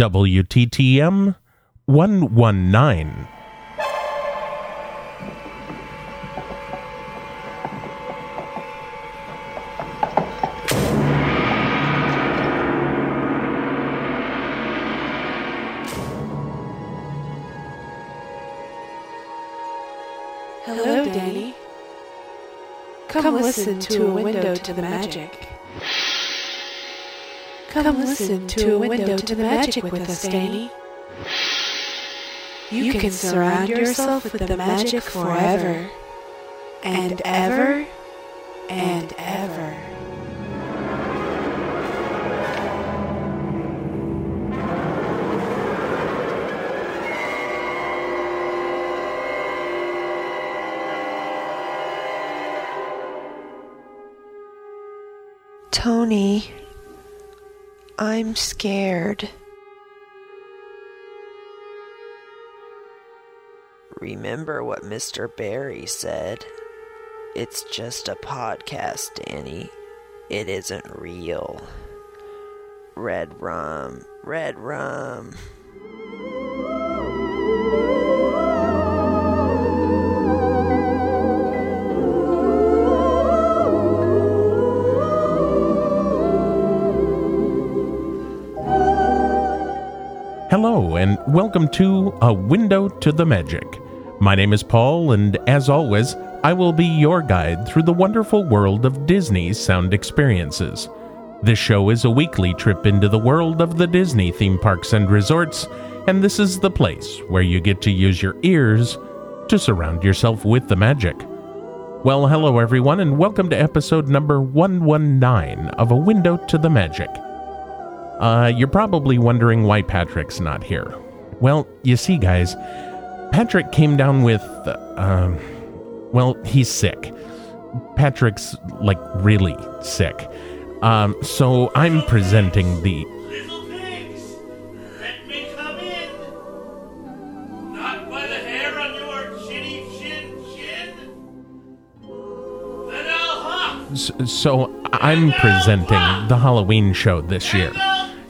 WTTM 119. Hello, Danny. Come listen to a window to the magic. Come listen to a window to the magic with us, Danny. You can surround yourself with the magic forever and ever and ever. Tony, I'm scared. Remember what Mr. Barrie said. It's just a podcast, Danny. It isn't real. Red rum, red rum. Welcome to A Window to the Magic. My name is Paul, and as always, I will be your guide through the wonderful world of Disney's sound experiences. This show is a weekly trip into the world of the Disney theme parks and resorts, and this is the place where you get to use your ears to surround yourself with the magic. Well, hello everyone, and welcome to episode number 119 of A Window to the Magic. Uh, you're probably wondering why Patrick's not here. Well, you see, guys, Patrick came down with, um, well, he's sick. Patrick's like really sick. Um, so I'm presenting the. Little pigs, let me come in. Not by the hair on your chinny chin chin. Then I'll hop. So I'm presenting the Halloween show this year.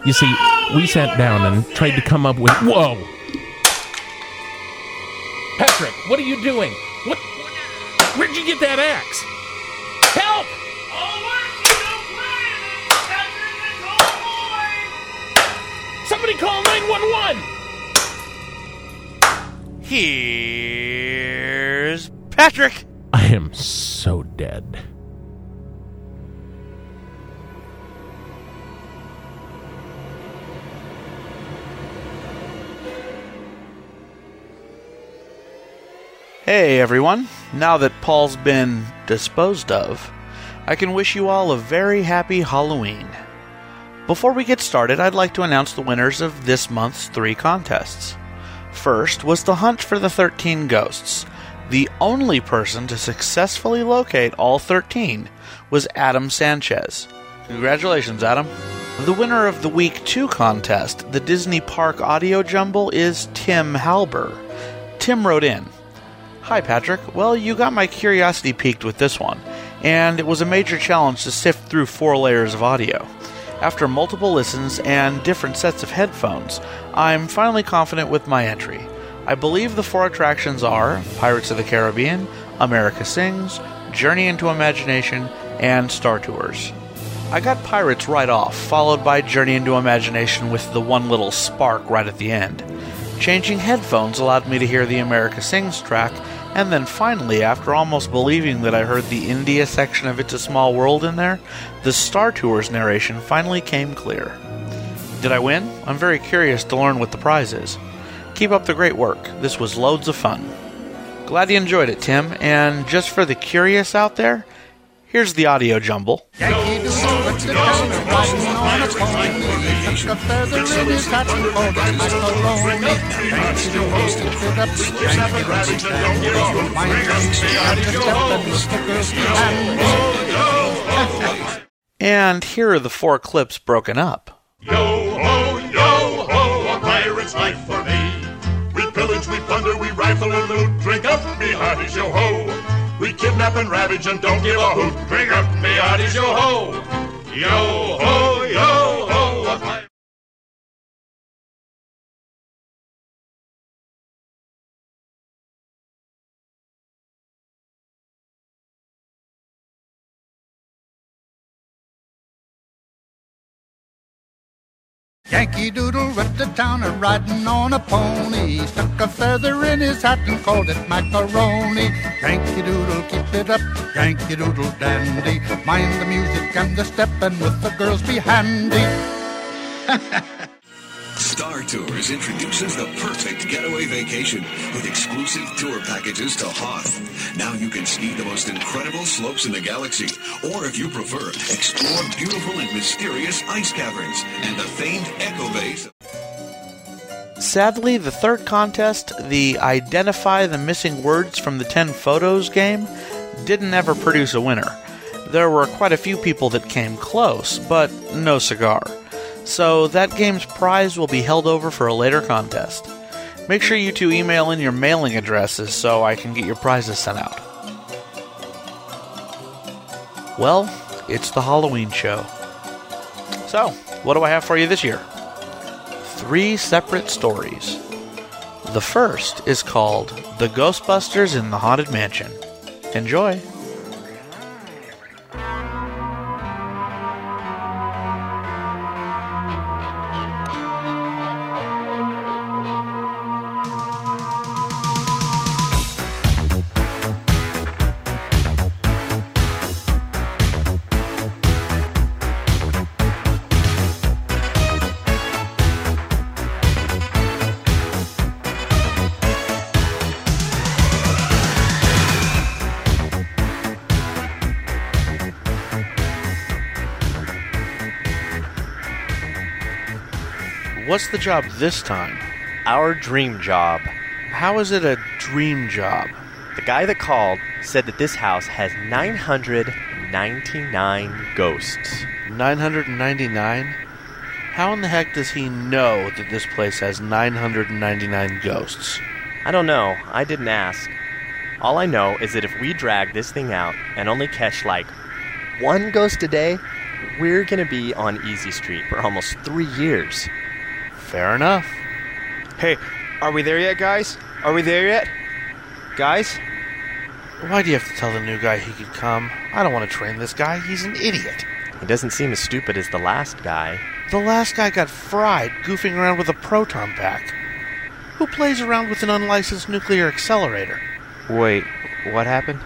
You see, we sat down and tried to come up with. Whoa! Patrick, what are you doing? What? Where'd you get that axe? Help! All work and no play. Captain the Somebody call 911! Here's Patrick. I am so dead. Hey everyone. Now that Paul's been disposed of, I can wish you all a very happy Halloween. Before we get started, I'd like to announce the winners of this month's three contests. First was the hunt for the 13 ghosts. The only person to successfully locate all 13 was Adam Sanchez. Congratulations, Adam. The winner of the Week 2 contest, the Disney Park Audio Jumble, is Tim Halber. Tim wrote in Hi, Patrick. Well, you got my curiosity piqued with this one, and it was a major challenge to sift through four layers of audio. After multiple listens and different sets of headphones, I'm finally confident with my entry. I believe the four attractions are Pirates of the Caribbean, America Sings, Journey into Imagination, and Star Tours. I got Pirates right off, followed by Journey into Imagination with the one little spark right at the end. Changing headphones allowed me to hear the America Sings track, and then finally, after almost believing that I heard the India section of It's a Small World in there, the Star Tours narration finally came clear. Did I win? I'm very curious to learn what the prize is. Keep up the great work. This was loads of fun. Glad you enjoyed it, Tim, and just for the curious out there, here's the audio jumble. Yankee Doodle with the town riding on a pony. Took a feather in his hat and called it macaroni. Yankee Doodle stood up straight. Yankee Doodle mind and step and stickers and And here are the four clips broken up. Yo ho, yo ho, a pirate's life for me. We pillage, we plunder, we rifle and loot. Drink up, me hearties, yo ho. We kidnap and ravage and don't give a hoot. Drink up, me hearties, yo ho. Yo ho, yo Yankee Doodle went to town a riding on a pony. Stuck a feather in his hat and called it macaroni. Yankee Doodle, keep it up, Yankee Doodle dandy. Mind the music and the step, and with the girls be handy. Star Tours introduces the perfect getaway vacation with exclusive tour packages to Hoth. Now you can ski the most incredible slopes in the galaxy, or if you prefer, explore beautiful and mysterious ice caverns and the famed Echo Base. Sadly, the third contest, the Identify the Missing Words from the 10 Photos game, didn't ever produce a winner. There were quite a few people that came close, but no cigar. So that game's prize will be held over for a later contest. Make sure you two email in your mailing addresses so I can get your prizes sent out. Well, it's the Halloween show. So, what do I have for you this year? Three separate stories. The first is called The Ghostbusters in the Haunted Mansion. Enjoy! What's the job this time? Our dream job. How is it a dream job? The guy that called said that this house has 999 ghosts. 999? How in the heck does he know that this place has 999 ghosts? I don't know. I didn't ask. All I know is that if we drag this thing out and only catch like one ghost a day, we're gonna be on Easy Street for almost three years. Fair enough. Hey, are we there yet, guys? Are we there yet? Guys? Why do you have to tell the new guy he could come? I don't want to train this guy. He's an idiot. He doesn't seem as stupid as the last guy. The last guy got fried goofing around with a proton pack. Who plays around with an unlicensed nuclear accelerator? Wait, what happened?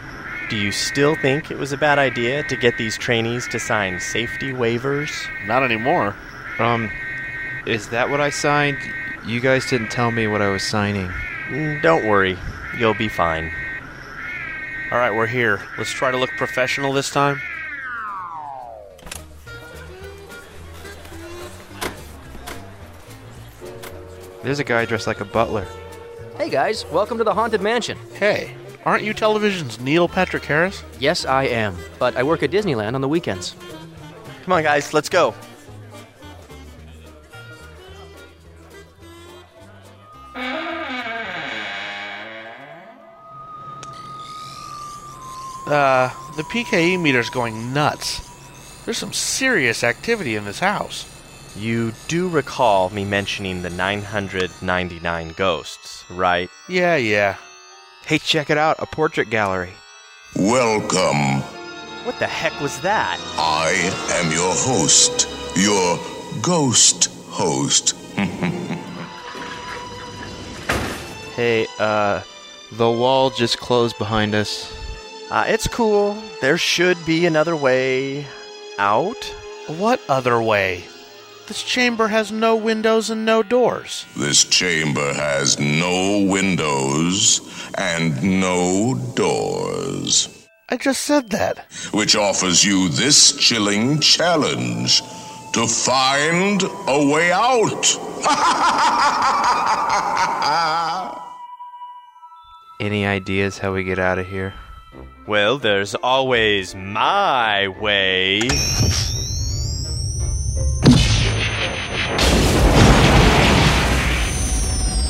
Do you still think it was a bad idea to get these trainees to sign safety waivers? Not anymore. Um, is that what I signed? You guys didn't tell me what I was signing. Mm, Don't worry, you'll be fine. All right, we're here. Let's try to look professional this time. There's a guy dressed like a butler. Hey guys, welcome to the Haunted Mansion. Hey, aren't you television's Neil Patrick Harris? Yes, I am, but I work at Disneyland on the weekends. Come on, guys, let's go. Uh, the PKE meter's going nuts. There's some serious activity in this house. You do recall me mentioning the 999 ghosts, right? Yeah, yeah. Hey, check it out, a portrait gallery. Welcome. What the heck was that? I am your host, your ghost host. Hey, uh, the wall just closed behind us. Uh, it's cool. There should be another way out. What other way? This chamber has no windows and no doors. This chamber has no windows and no doors, I just said that. which offers you this chilling challenge to find a way out. Any ideas how we get out of here? Well, there's always my way.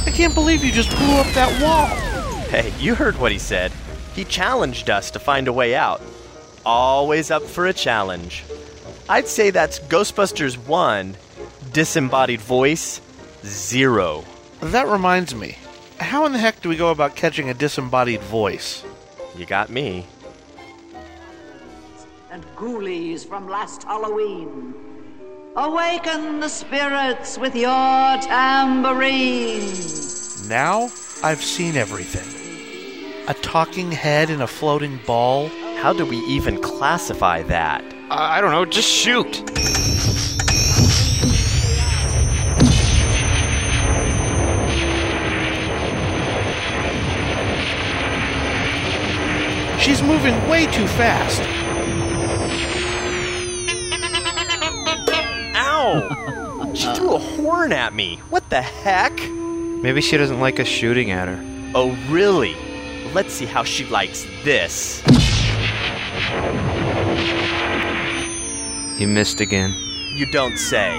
I can't believe you just blew up that wall. Hey, you heard what he said. He challenged us to find a way out. Always up for a challenge. I'd say that's Ghostbusters 1, Disembodied Voice 0. That reminds me. How in the heck do we go about catching a disembodied voice? You got me. and ghoulies from last Halloween. Awaken the spirits with your tambourine. Now I've seen everything. A talking head in a floating ball. How do we even classify that? I don't know, just shoot. She's moving way too fast. Ow! she threw a horn at me. What the heck? Maybe she doesn't like us shooting at her. Oh, really? Let's see how she likes this. You missed again. You don't say.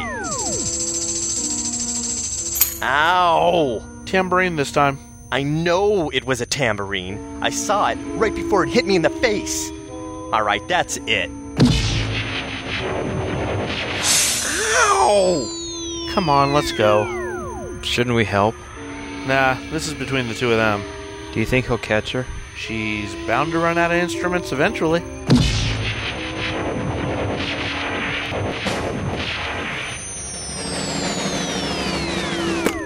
Ow! Tambourine this time. I know it was a tambourine. I saw it right before it hit me in the face. Alright, that's it. Ow! Come on, let's go. Shouldn't we help? Nah, this is between the two of them. Do you think he'll catch her? She's bound to run out of instruments eventually.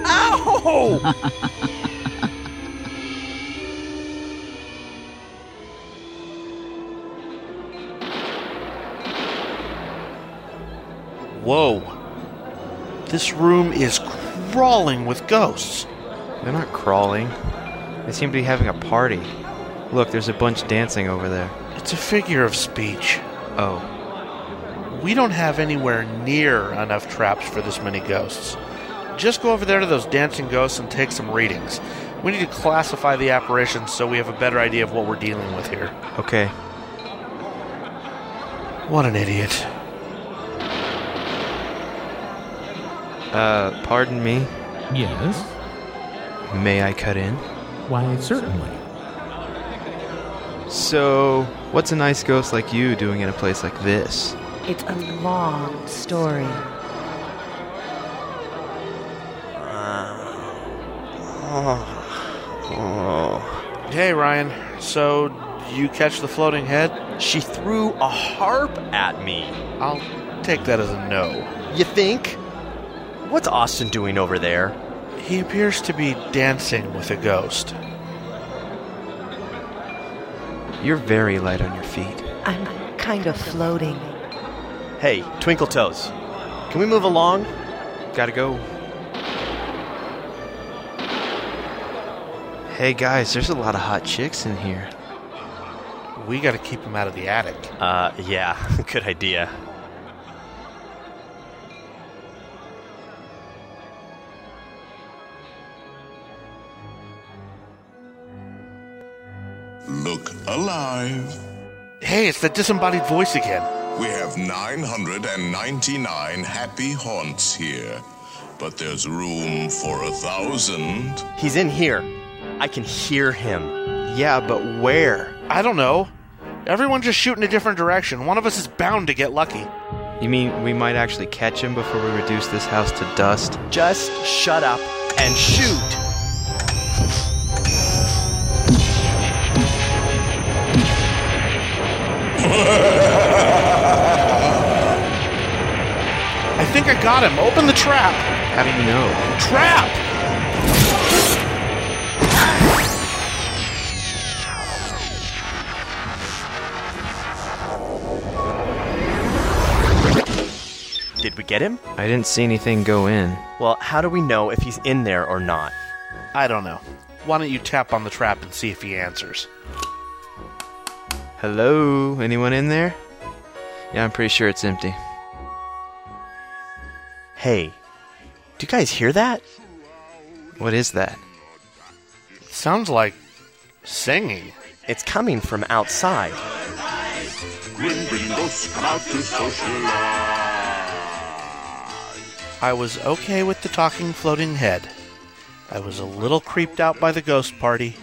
Ow! Whoa. This room is crawling with ghosts. They're not crawling. They seem to be having a party. Look, there's a bunch dancing over there. It's a figure of speech. Oh. We don't have anywhere near enough traps for this many ghosts. Just go over there to those dancing ghosts and take some readings. We need to classify the apparitions so we have a better idea of what we're dealing with here. Okay. What an idiot. Uh, pardon me. Yes? May I cut in? Why, certainly. So, what's a nice ghost like you doing in a place like this? It's a long story. Oh. Oh. Hey, Ryan. So, you catch the floating head? She threw a harp at me. I'll take that as a no. You think? What's Austin doing over there? He appears to be dancing with a ghost. You're very light on your feet. I'm kind of floating. Hey, Twinkle Toes. Can we move along? Gotta go. Hey guys, there's a lot of hot chicks in here. We gotta keep them out of the attic. Uh, yeah, good idea. Hey, it's the disembodied voice again. We have 999 happy haunts here, but there's room for a thousand. He's in here. I can hear him. Yeah, but where? I don't know. Everyone just shoot in a different direction. One of us is bound to get lucky. You mean we might actually catch him before we reduce this house to dust? Just shut up and shoot. I think I got him. Open the trap. How do you know? Trap! Did we get him? I didn't see anything go in. Well, how do we know if he's in there or not? I don't know. Why don't you tap on the trap and see if he answers? Hello? Anyone in there? Yeah, I'm pretty sure it's empty. Hey, do you guys hear that? What is that? Sounds like singing. It's coming from outside. Grim, grim ghosts come out to socialize. I was okay with the talking floating head. I was a little creeped out by the ghost party.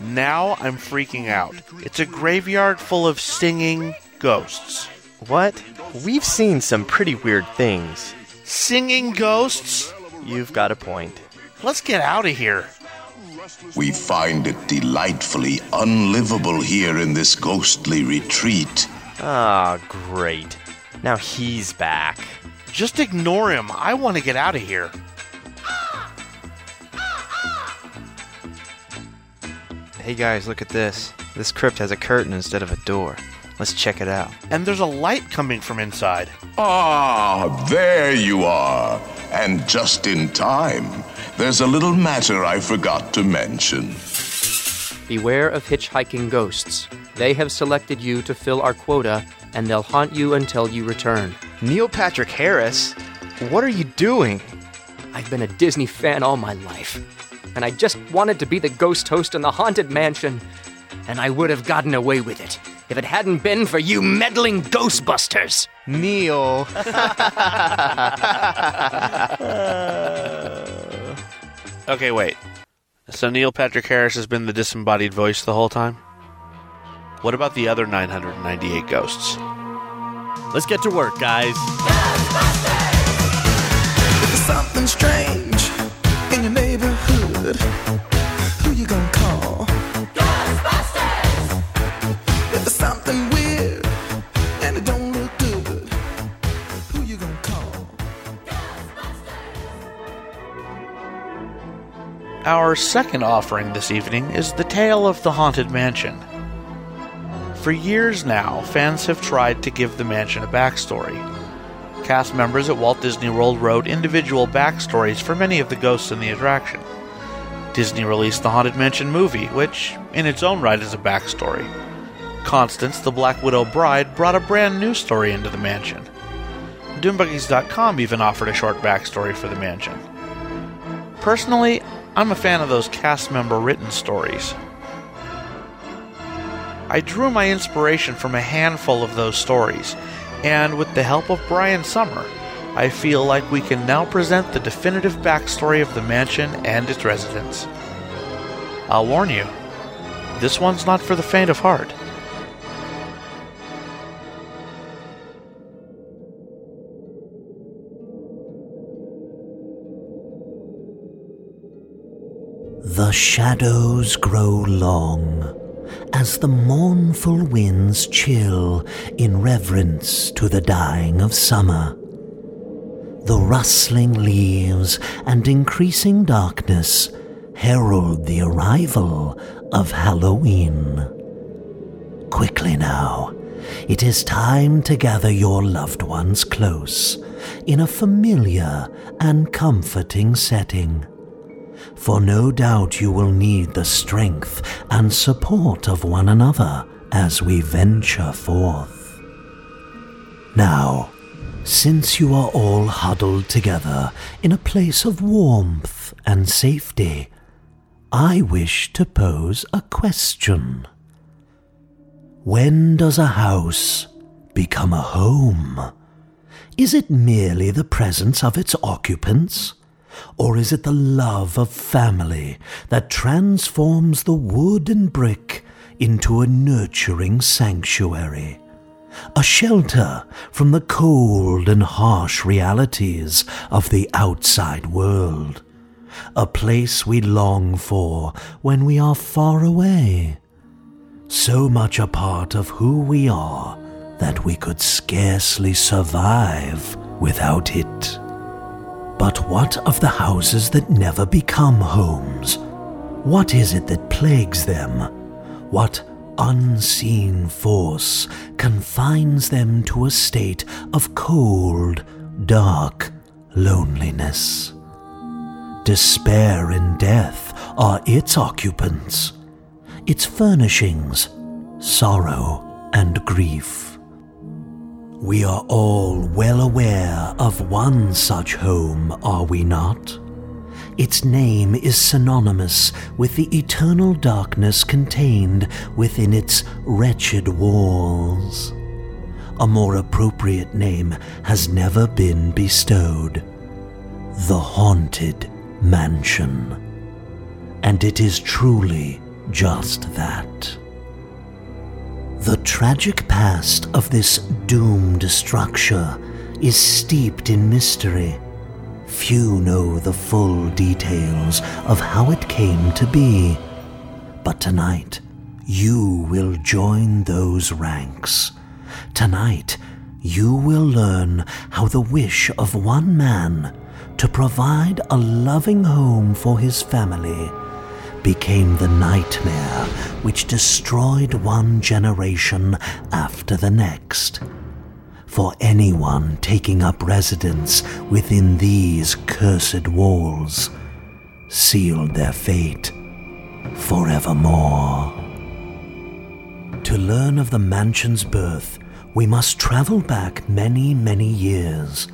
Now I'm freaking out. It's a graveyard full of singing ghosts. What? We've seen some pretty weird things. Singing ghosts? You've got a point. Let's get out of here. We find it delightfully unlivable here in this ghostly retreat. Ah, great. Now he's back. just ignore him. I want to get out of here. Hey guys, look at this. This crypt has a curtain instead of a door. Let's check it out. And there's a light coming from inside. Ah, there you are. And just in time. There's a little matter I forgot to mention. Beware of hitchhiking ghosts. They have selected you to fill our quota, and they'll haunt you until you return. Neil Patrick Harris? What are you doing? I've been a Disney fan all my life, and I just wanted to be the ghost host in the Haunted Mansion. And I would have gotten away with it if it hadn't been for you meddling Ghostbusters. Neil. Okay, wait. So Neil Patrick Harris has been the disembodied voice the whole time? What about the other 998 ghosts? Let's get to work, guys. If there's something strange in your neighborhood, who you gonna call? Ghostbusters! If there's something weird and it don't look good, who you gonna call? Our second offering this evening is The Tale of the Haunted Mansion. For years now, fans have tried to give the mansion a backstory. Cast members at Walt Disney World wrote individual backstories for many of the ghosts in the attraction. Disney released the Haunted Mansion movie, which, in its own right, is a backstory. Constance, the Black Widow bride, brought a brand new story into the mansion. Doombuggies.com even offered a short backstory for the mansion. Personally, I'm a fan of those cast member written stories. I drew my inspiration from a handful of those stories, and with the help of Brian Summer, I feel like we can now present the definitive backstory of the mansion and its residents. I'll warn you, this one's not for the faint of heart. The shadows grow long as the mournful winds chill in reverence to the dying of summer. The rustling leaves and increasing darkness herald the arrival of Halloween. Quickly now, it is time to gather your loved ones close in a familiar and comforting setting for no doubt you will need the strength and support of one another as we venture forth. Now, since you are all huddled together in a place of warmth and safety, I wish to pose a question. When does a house become a home? Is it merely the presence of its occupants? Or is it the love of family that transforms the wood and brick into a nurturing sanctuary? A shelter from the cold and harsh realities of the outside world. A place we long for when we are far away. So much a part of who we are that we could scarcely survive without it. But what of the houses that never become homes? What is it that plagues them? What unseen force confines them to a state of cold, dark loneliness? Despair and death are its occupants, its furnishings, sorrow and grief. We are all well aware of one such home, are we not? Its name is synonymous with the eternal darkness contained within its wretched walls. A more appropriate name has never been bestowed the Haunted Mansion. And it is truly just that. The tragic past of this doomed structure is steeped in mystery. Few know the full details of how it came to be. But tonight, you will join those ranks. Tonight, you will learn how the wish of one man to provide a loving home for his family became the nightmare which destroyed one generation after the next. For anyone taking up residence within these cursed walls sealed their fate forevermore. To learn of the mansion's birth, we must travel back many, many years.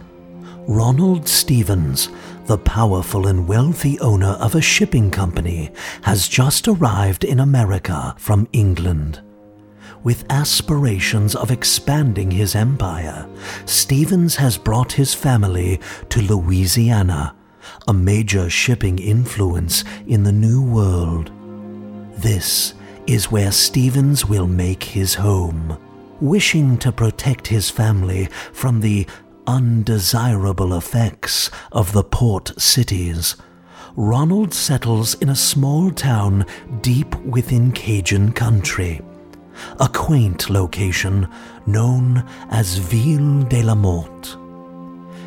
Ronald Stevens, the powerful and wealthy owner of a shipping company, has just arrived in America from England. With aspirations of expanding his empire, Stevens has brought his family to Louisiana, a major shipping influence in the New World. This is where Stevens will make his home. Wishing to protect his family from the undesirable effects of the port cities, Ronald settles in a small town deep within Cajun country, a quaint location known as Ville de la Morte.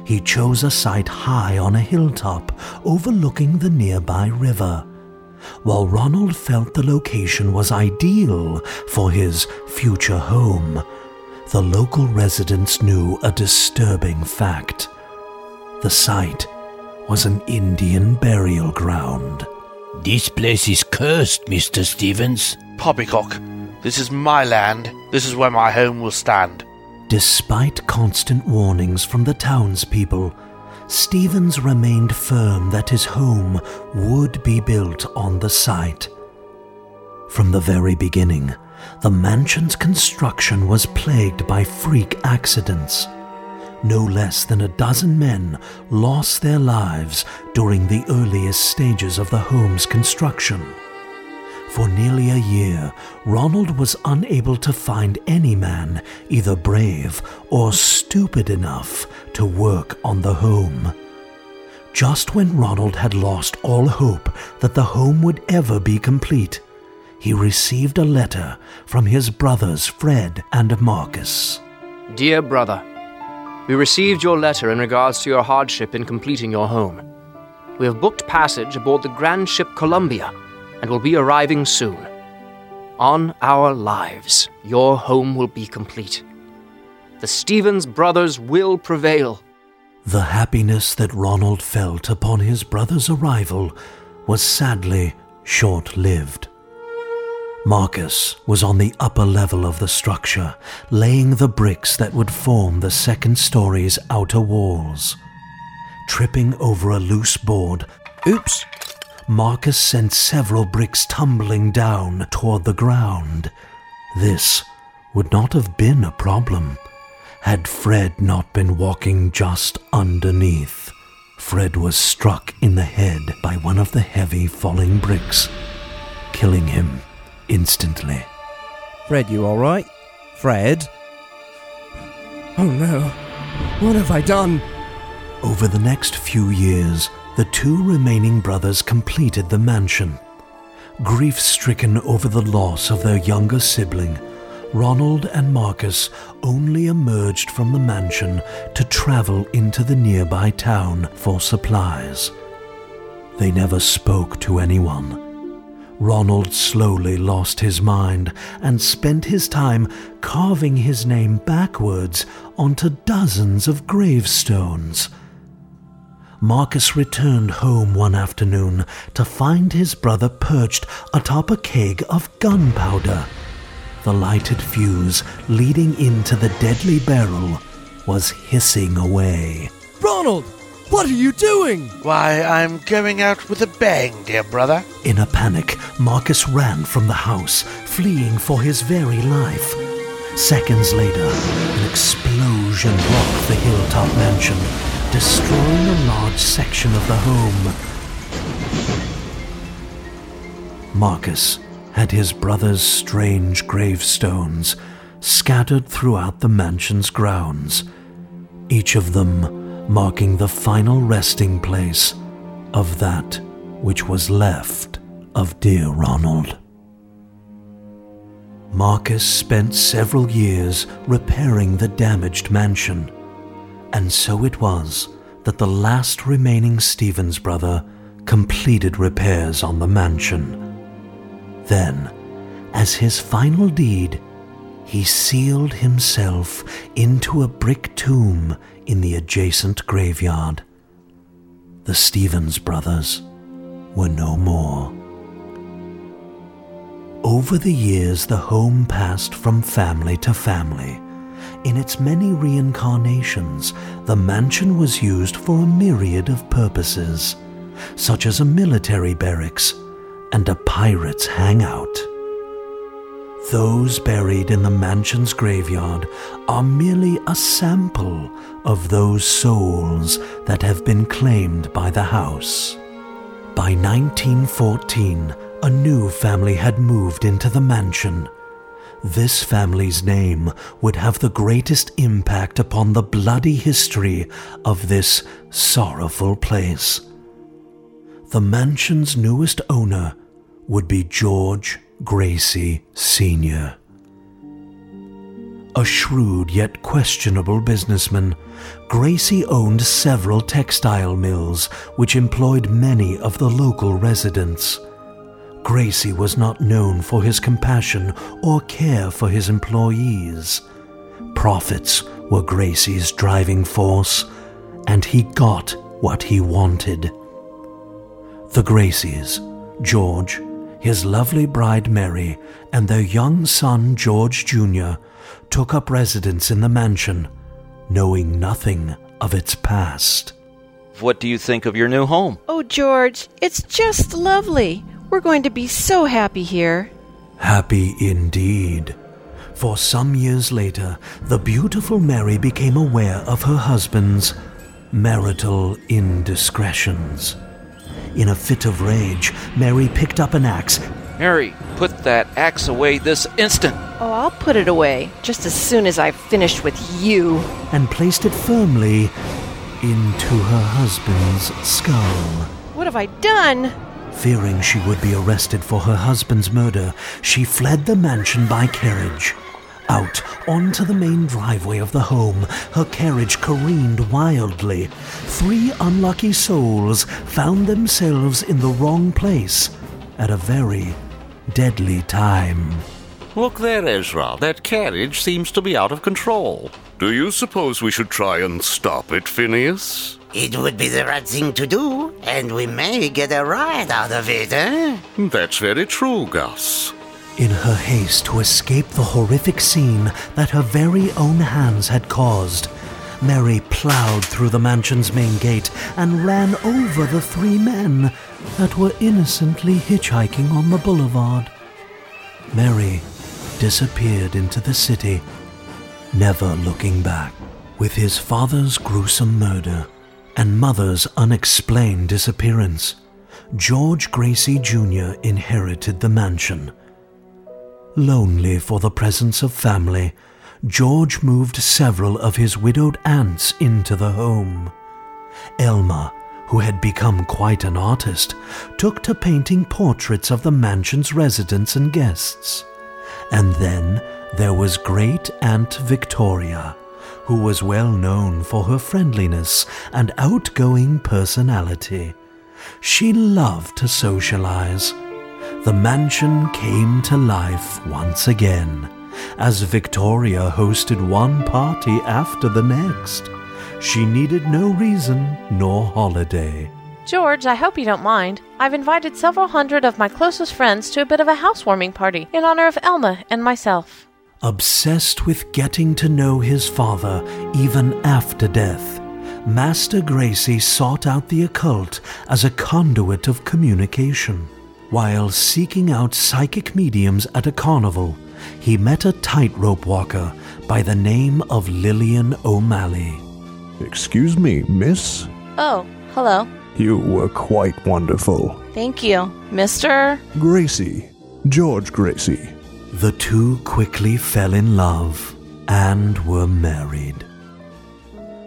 He chose a site high on a hilltop overlooking the nearby river. While Ronald felt the location was ideal for his future home, the local residents knew a disturbing fact. The site was an Indian burial ground. This place is cursed, Mr. Stevens. Poppycock, this is my land. This is where my home will stand. Despite constant warnings from the townspeople, Stevens remained firm that his home would be built on the site. From the very beginning, the mansion's construction was plagued by freak accidents. No less than a dozen men lost their lives during the earliest stages of the home's construction. For nearly a year, Ronald was unable to find any man either brave or stupid enough to work on the home. Just when Ronald had lost all hope that the home would ever be complete, he received a letter from his brothers Fred and Marcus. Dear brother, we received your letter in regards to your hardship in completing your home. We have booked passage aboard the grand ship Columbia and will be arriving soon. On our lives, your home will be complete. The Stevens brothers will prevail. The happiness that Ronald felt upon his brother's arrival was sadly short lived. Marcus was on the upper level of the structure, laying the bricks that would form the second story's outer walls. Tripping over a loose board, oops, Marcus sent several bricks tumbling down toward the ground. This would not have been a problem had Fred not been walking just underneath. Fred was struck in the head by one of the heavy falling bricks, killing him instantly. Fred, you alright? Fred? Oh no. What have I done? Over the next few years, the two remaining brothers completed the mansion. Grief stricken over the loss of their younger sibling, Ronald and Marcus only emerged from the mansion to travel into the nearby town for supplies. They never spoke to anyone. Ronald slowly lost his mind and spent his time carving his name backwards onto dozens of gravestones. Marcus returned home one afternoon to find his brother perched atop a keg of gunpowder. The lighted fuse leading into the deadly barrel was hissing away. Ronald! What are you doing? Why, I'm going out with a bang, dear brother. In a panic, Marcus ran from the house, fleeing for his very life. Seconds later, an explosion rocked the hilltop mansion, destroying a large section of the home. Marcus had his brother's strange gravestones scattered throughout the mansion's grounds, each of them marking the final resting place of that which was left of dear Ronald. Marcus spent several years repairing the damaged mansion, and so it was that the last remaining Stevens brother completed repairs on the mansion. Then, as his final deed, he sealed himself into a brick tomb in the adjacent graveyard. The Stevens brothers were no more. Over the years, the home passed from family to family. In its many reincarnations, the mansion was used for a myriad of purposes, such as a military barracks and a pirate's hangout. Those buried in the mansion's graveyard are merely a sample of those souls that have been claimed by the house. By 1914, a new family had moved into the mansion. This family's name would have the greatest impact upon the bloody history of this sorrowful place. The mansion's newest owner would be George Gracey Sr. A shrewd yet questionable businessman, Gracey owned several textile mills which employed many of the local residents. Gracey was not known for his compassion or care for his employees. Profits were Gracey's driving force, and he got what he wanted. The Graceys, George, his lovely bride Mary, and their young son George Jr. took up residence in the mansion, knowing nothing of its past. What do you think of your new home? Oh, George, it's just lovely. We're going to be so happy here. Happy indeed. For some years later, the beautiful Mary became aware of her husband's marital indiscretions. In a fit of rage, Mary picked up an axe Mary, put that axe away this instant. Oh, I'll put it away just as soon as I've finished with you. and placed it firmly into her husband's skull. What have I done? Fearing she would be arrested for her husband's murder, she fled the mansion by carriage. Out onto the main driveway of the home, her carriage careened wildly. Three unlucky souls found themselves in the wrong place at a very deadly time. Look there, Ezra. That carriage seems to be out of control. Do you suppose we should try and stop it, Phineas? It would be the right thing to do, and we may get a ride out of it, eh? That's very true, Gus. In her haste to escape the horrific scene that her very own hands had caused, Mary plowed through the mansion's main gate and ran over the three men that were innocently hitchhiking on the boulevard. Mary disappeared into the city, never looking back. With his father's gruesome murder and mother's unexplained disappearance, George Gracey Jr. inherited the mansion. Lonely for the presence of family, George moved several of his widowed aunts into the home. Elma, who had become quite an artist, took to painting portraits of the mansion's residents and guests. And then there was great Aunt Victoria, who was well known for her friendliness and outgoing personality. She loved to socialize. The mansion came to life once again as Victoria hosted one party after the next. She needed no reason nor holiday. George, I hope you don't mind. I've invited several hundred of my closest friends to a bit of a housewarming party in honor of Elma and myself. Obsessed with getting to know his father even after death, Master Gracey sought out the occult as a conduit of communication. While seeking out psychic mediums at a carnival, he met a tightrope walker by the name of Lillian O'Malley. Excuse me, miss? Oh, hello. You were quite wonderful. Thank you. Mr. Gracey. George Gracey. The two quickly fell in love and were married.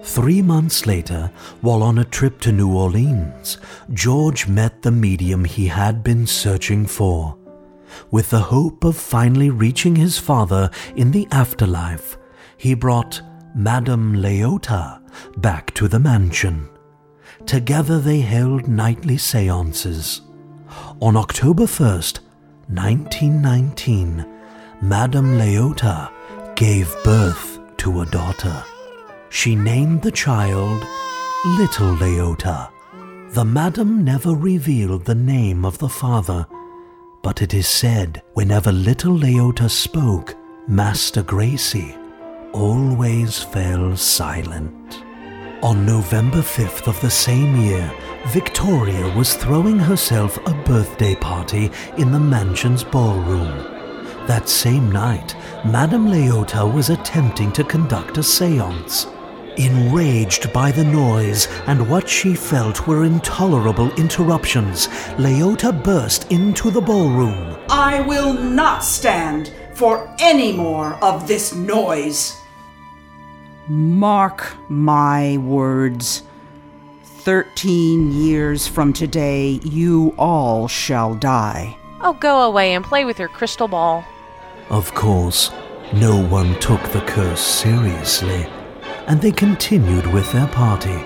Three months later, while on a trip to New Orleans, George met the medium he had been searching for. With the hope of finally reaching his father in the afterlife, he brought Madame Leota back to the mansion. Together they held nightly seances. On October 1st, 1919, Madame Leota gave birth to a daughter. She named the child Little Leota. The madam never revealed the name of the father, but it is said whenever little Leota spoke, Master Gracey always fell silent. On November 5th of the same year, Victoria was throwing herself a birthday party in the mansion's ballroom. That same night, Madame Leota was attempting to conduct a seance. Enraged by the noise and what she felt were intolerable interruptions, Leota burst into the ballroom. I will not stand for any more of this noise. Mark my words. Thirteen years from today, you all shall die. Oh, go away and play with your crystal ball. Of course, no one took the curse seriously, and they continued with their party.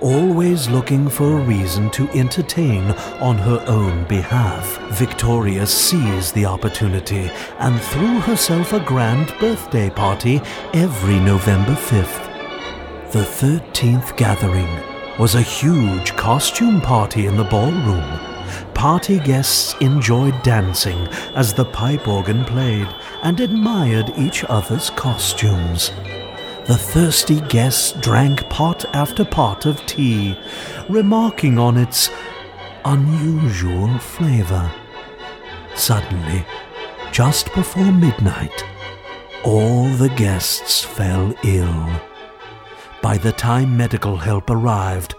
Always looking for a reason to entertain on her own behalf, Victoria seized the opportunity and threw herself a grand birthday party every November 5th. The 13th gathering was a huge costume party in the ballroom. Party guests enjoyed dancing as the pipe organ played and admired each other's costumes. The thirsty guests drank pot after pot of tea, remarking on its unusual flavor. Suddenly, just before midnight, all the guests fell ill. By the time medical help arrived,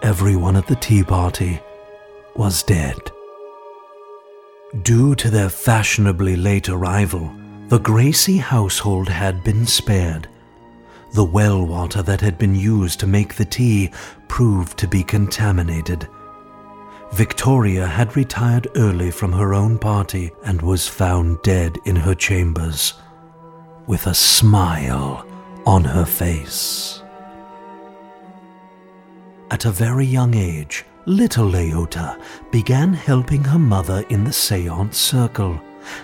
everyone at the tea party was dead. Due to their fashionably late arrival, the Gracey household had been spared. The well water that had been used to make the tea proved to be contaminated. Victoria had retired early from her own party and was found dead in her chambers, with a smile on her face. At a very young age, little Leota began helping her mother in the seance circle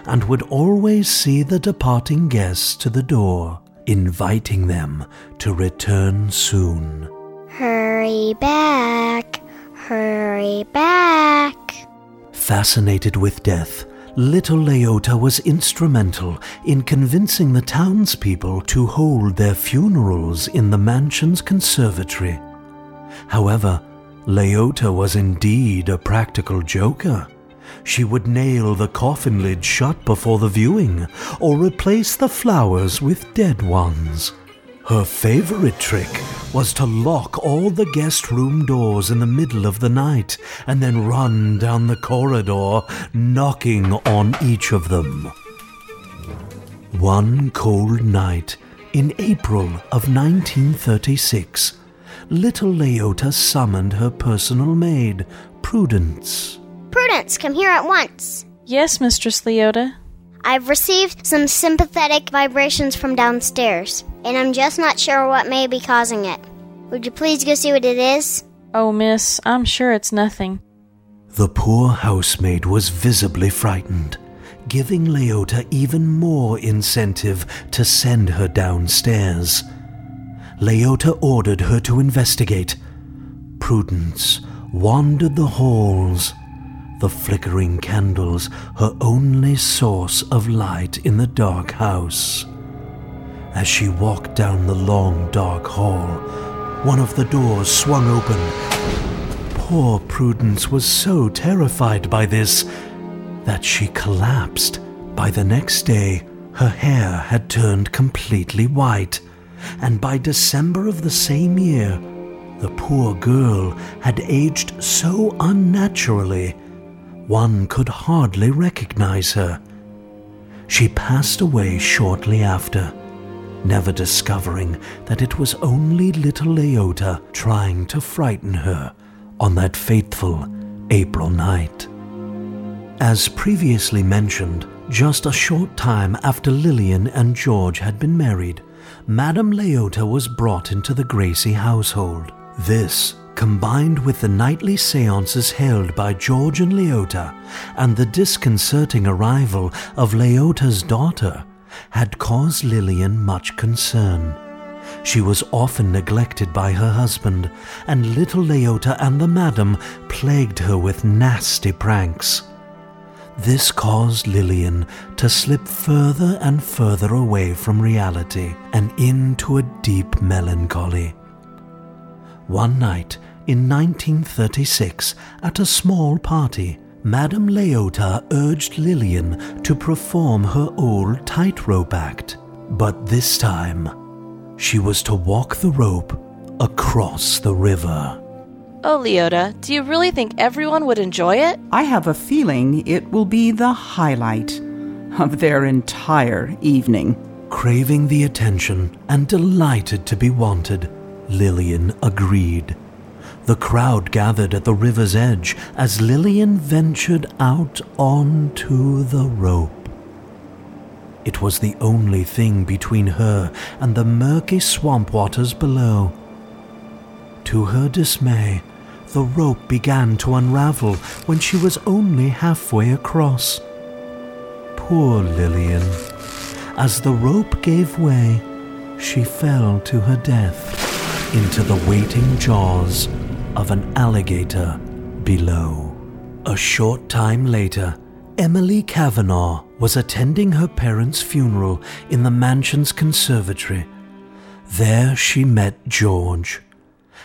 and would always see the departing guests to the door, inviting them to return soon. Hurry back, hurry back. Fascinated with death, little Leota was instrumental in convincing the townspeople to hold their funerals in the mansion's conservatory. However, Leota was indeed a practical joker. She would nail the coffin lid shut before the viewing, or replace the flowers with dead ones. Her favorite trick was to lock all the guest room doors in the middle of the night and then run down the corridor, knocking on each of them. One cold night in April of 1936, little Leota summoned her personal maid, Prudence. Prudence, come here at once. Yes, Mistress Leota. I've received some sympathetic vibrations from downstairs, and I'm just not sure what may be causing it. Would you please go see what it is? Oh, miss, I'm sure it's nothing. The poor housemaid was visibly frightened, giving Leota even more incentive to send her downstairs. Leota ordered her to investigate. Prudence wandered the halls, the flickering candles her only source of light in the dark house. As she walked down the long, dark hall, one of the doors swung open. Poor Prudence was so terrified by this that she collapsed. By the next day, her hair had turned completely white, and by December of the same year, the poor girl had aged so unnaturally one could hardly recognize her. She passed away shortly after, never discovering that it was only little Leota trying to frighten her on that fateful April night. As previously mentioned, just a short time after Lillian and George had been married, Madame Leota was brought into the Gracey household. This, combined with the nightly seances held by George and Leota and the disconcerting arrival of Leota's daughter, had caused Lillian much concern. She was often neglected by her husband, and little Leota and the madam plagued her with nasty pranks. This caused Lillian to slip further and further away from reality and into a deep melancholy. One night in 1936, at a small party, Madame Leota urged Lillian to perform her old tightrope act. But this time, she was to walk the rope across the river. Oh, Leota, do you really think everyone would enjoy it? I have a feeling it will be the highlight of their entire evening. Craving the attention and delighted to be wanted, Lillian agreed. The crowd gathered at the river's edge as Lillian ventured out onto the rope. It was the only thing between her and the murky swamp waters below. To her dismay, the rope began to unravel when she was only halfway across. Poor Lillian. As the rope gave way, she fell to her death into the waiting jaws of an alligator below. A short time later, Emily Kavanagh was attending her parents' funeral in the mansion's conservatory. There she met George.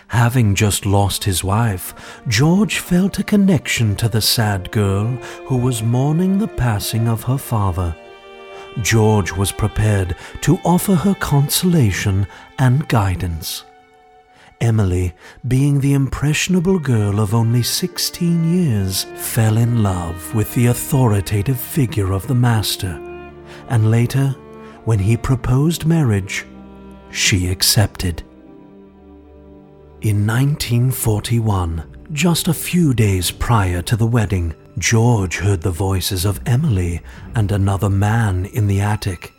Having just lost his wife, George felt a connection to the sad girl who was mourning the passing of her father. George was prepared to offer her consolation and guidance. Emily, being the impressionable girl of only 16 years, fell in love with the authoritative figure of the master, and later, when he proposed marriage, she accepted. In 1941, just a few days prior to the wedding, George heard the voices of Emily and another man in the attic.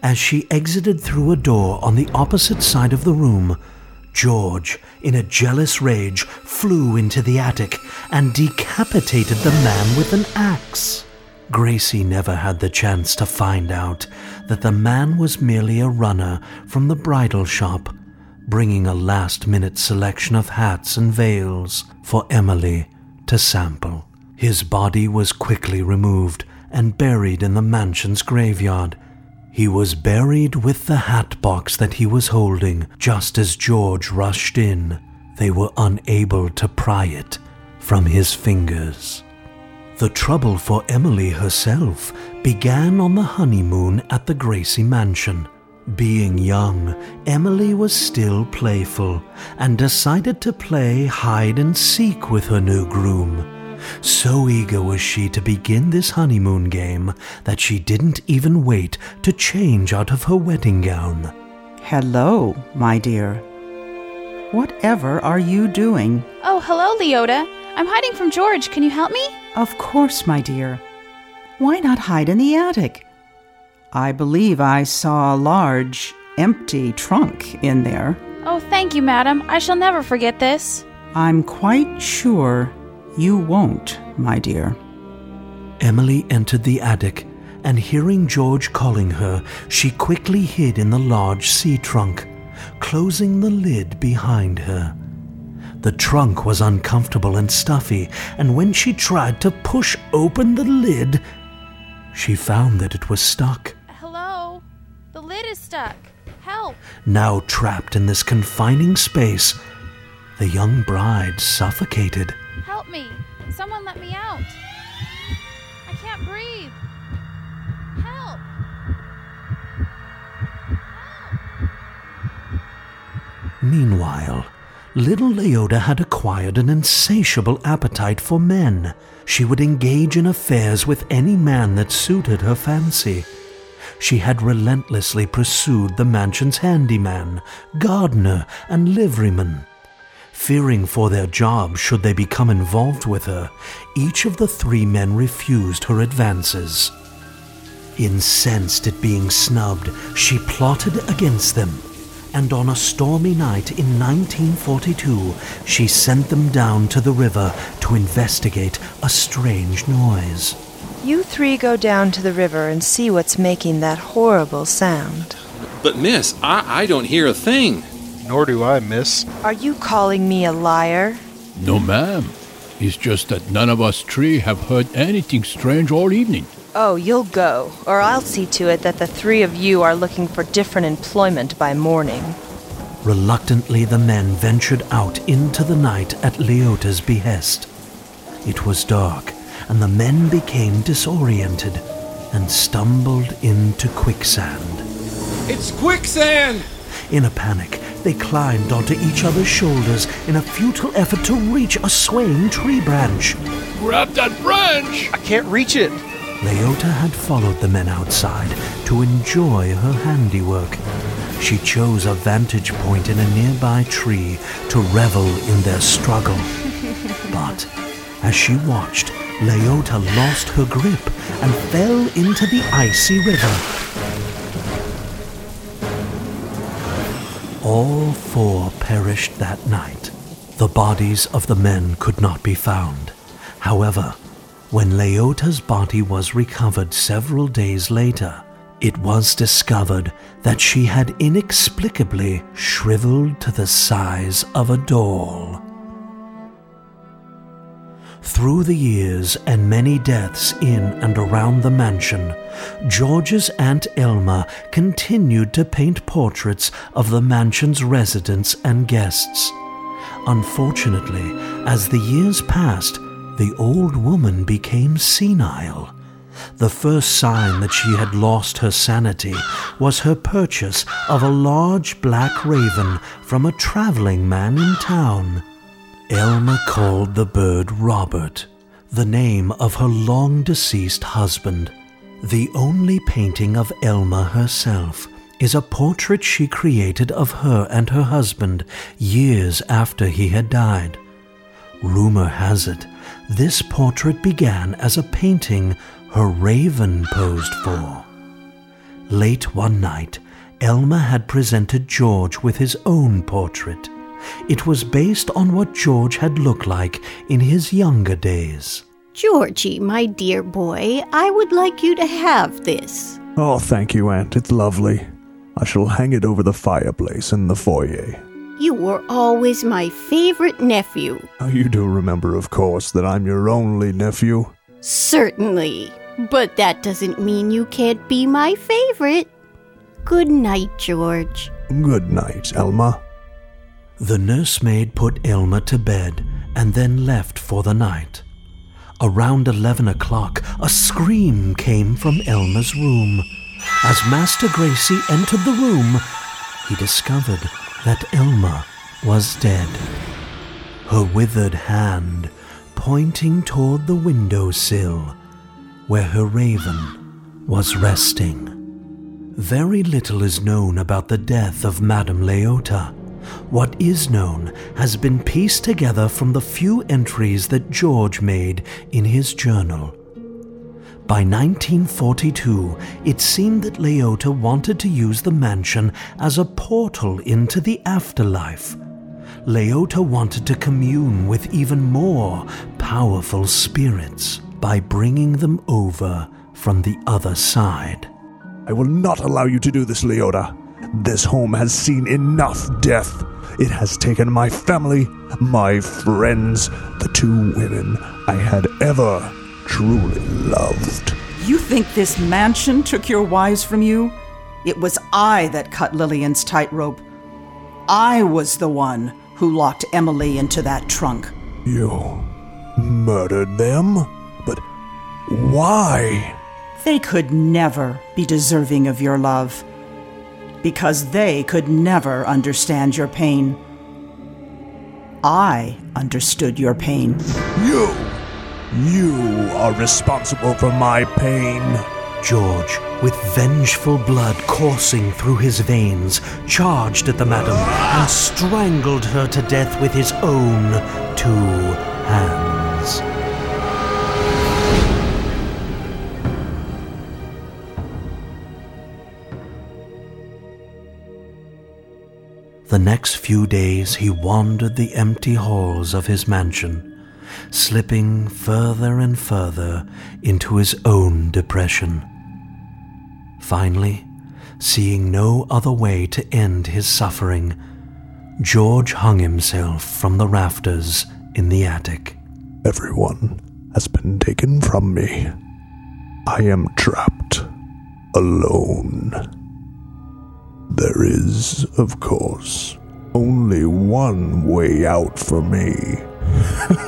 As she exited through a door on the opposite side of the room, George, in a jealous rage, flew into the attic and decapitated the man with an axe. Gracey never had the chance to find out that the man was merely a runner from the bridal shop, bringing a last minute selection of hats and veils for Emily to sample. His body was quickly removed and buried in the mansion's graveyard. He was buried with the hat box that he was holding just as George rushed in. They were unable to pry it from his fingers. The trouble for Emily herself began on the honeymoon at the Gracey mansion. Being young, Emily was still playful and decided to play hide and seek with her new groom. So eager was she to begin this honeymoon game that she didn't even wait to change out of her wedding gown. Hello, my dear. Whatever are you doing? Oh, hello, Leota. I'm hiding from George. Can you help me? Of course, my dear. Why not hide in the attic? I believe I saw a large, empty trunk in there. Oh, thank you, madam. I shall never forget this. I'm quite sure you won't, my dear. Emily entered the attic, and hearing George calling her, she quickly hid in the large sea trunk, closing the lid behind her. The trunk was uncomfortable and stuffy, and when she tried to push open the lid, she found that it was stuck. Stuck. Help! Now trapped in this confining space, the young bride suffocated. Help me! Someone let me out! I can't breathe! Help! Meanwhile, little Leota had acquired an insatiable appetite for men. She would engage in affairs with any man that suited her fancy. She had relentlessly pursued the mansion's handyman, gardener, and liveryman. Fearing for their jobs should they become involved with her, each of the three men refused her advances. Incensed at being snubbed, she plotted against them, and on a stormy night in 1942, she sent them down to the river to investigate a strange noise. You three go down to the river and see what's making that horrible sound. But, miss, I, I don't hear a thing. Nor do I, miss. Are you calling me a liar? No, ma'am. It's just that none of us three have heard anything strange all evening. Oh, you'll go, or I'll see to it that the three of you are looking for different employment by morning. Reluctantly, the men ventured out into the night at Leota's behest. It was dark, and the men became disoriented and stumbled into quicksand. It's quicksand! In a panic, they climbed onto each other's shoulders in a futile effort to reach a swaying tree branch. Grab that branch! I can't reach it. Leota had followed the men outside to enjoy her handiwork. She chose a vantage point in a nearby tree to revel in their struggle. But as she watched, Leota lost her grip and fell into the icy river. All four perished that night. The bodies of the men could not be found. However, when Leota's body was recovered several days later, it was discovered that she had inexplicably shriveled to the size of a doll. Through the years and many deaths in and around the mansion, George's Aunt Elma continued to paint portraits of the mansion's residents and guests. Unfortunately, as the years passed, the old woman became senile. The first sign that she had lost her sanity was her purchase of a large black raven from a traveling man in town. Elma called the bird Robert, the name of her long deceased husband. The only painting of Elma herself is a portrait she created of her and her husband years after he had died. Rumor has it this portrait began as a painting her raven posed for. Late one night, Elma had presented George with his own portrait. It was based on what George had looked like in his younger days. Georgie, my dear boy, I would like you to have this. Oh, thank you, Aunt. It's lovely. I shall hang it over the fireplace in the foyer. You were always my favorite nephew. Oh, You do remember, of course, that I'm your only nephew. Certainly. But that doesn't mean you can't be my favorite. Good night, George. Good night, Elma. The nursemaid put Elma to bed and then left for the night. Around 11 o'clock, a scream came from Elma's room. As Master Gracey entered the room, he discovered that Elma was dead. Her withered hand pointing toward the window sill where her raven was resting. Very little is known about the death of Madame Leota. What is known has been pieced together from the few entries that George made in his journal. By 1942, it seemed that Leota wanted to use the mansion as a portal into the afterlife. Leota wanted to commune with even more powerful spirits by bringing them over from the other side. I will not allow you to do this, Leota. This home has seen enough death. It has taken my family, my friends, the two women I had ever truly loved. You think this mansion took your wives from you? It was I that cut Lillian's tightrope. I was the one who locked Emily into that trunk. You murdered them? But why? They could never be deserving of your love. Because they could never understand your pain. I understood your pain. You! You are responsible for my pain. George, with vengeful blood coursing through his veins, charged at the madam and strangled her to death with his own two hands. The next few days he wandered the empty halls of his mansion, slipping further and further into his own depression. Finally, seeing no other way to end his suffering, George hung himself from the rafters in the attic. Everyone has been taken from me. I am trapped, alone. There is, of course, only one way out for me.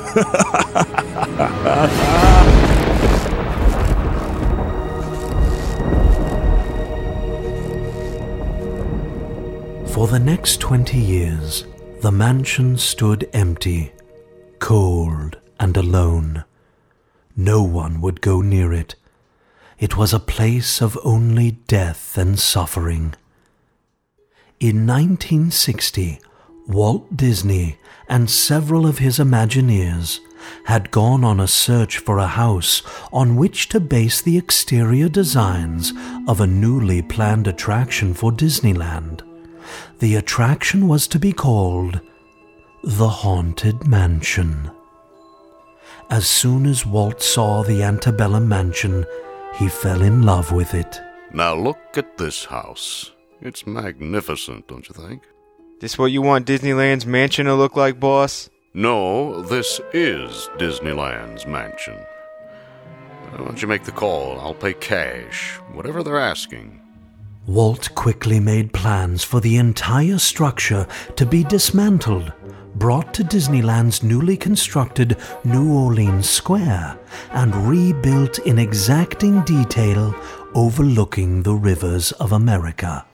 For the next twenty years, the mansion stood empty, cold, and alone. No one would go near it. It was a place of only death and suffering. In 1960, Walt Disney and several of his Imagineers had gone on a search for a house on which to base the exterior designs of a newly planned attraction for Disneyland. The attraction was to be called The Haunted Mansion. As soon as Walt saw the antebellum mansion, he fell in love with it. Now look at this house. It's magnificent, don't you think? This what you want Disneyland's mansion to look like, boss? No, this is Disneyland's mansion. Why don't you make the call? I'll pay cash, whatever they're asking. Walt quickly made plans for the entire structure to be dismantled, brought to Disneyland's newly constructed New Orleans Square, and rebuilt in exacting detail overlooking the rivers of America.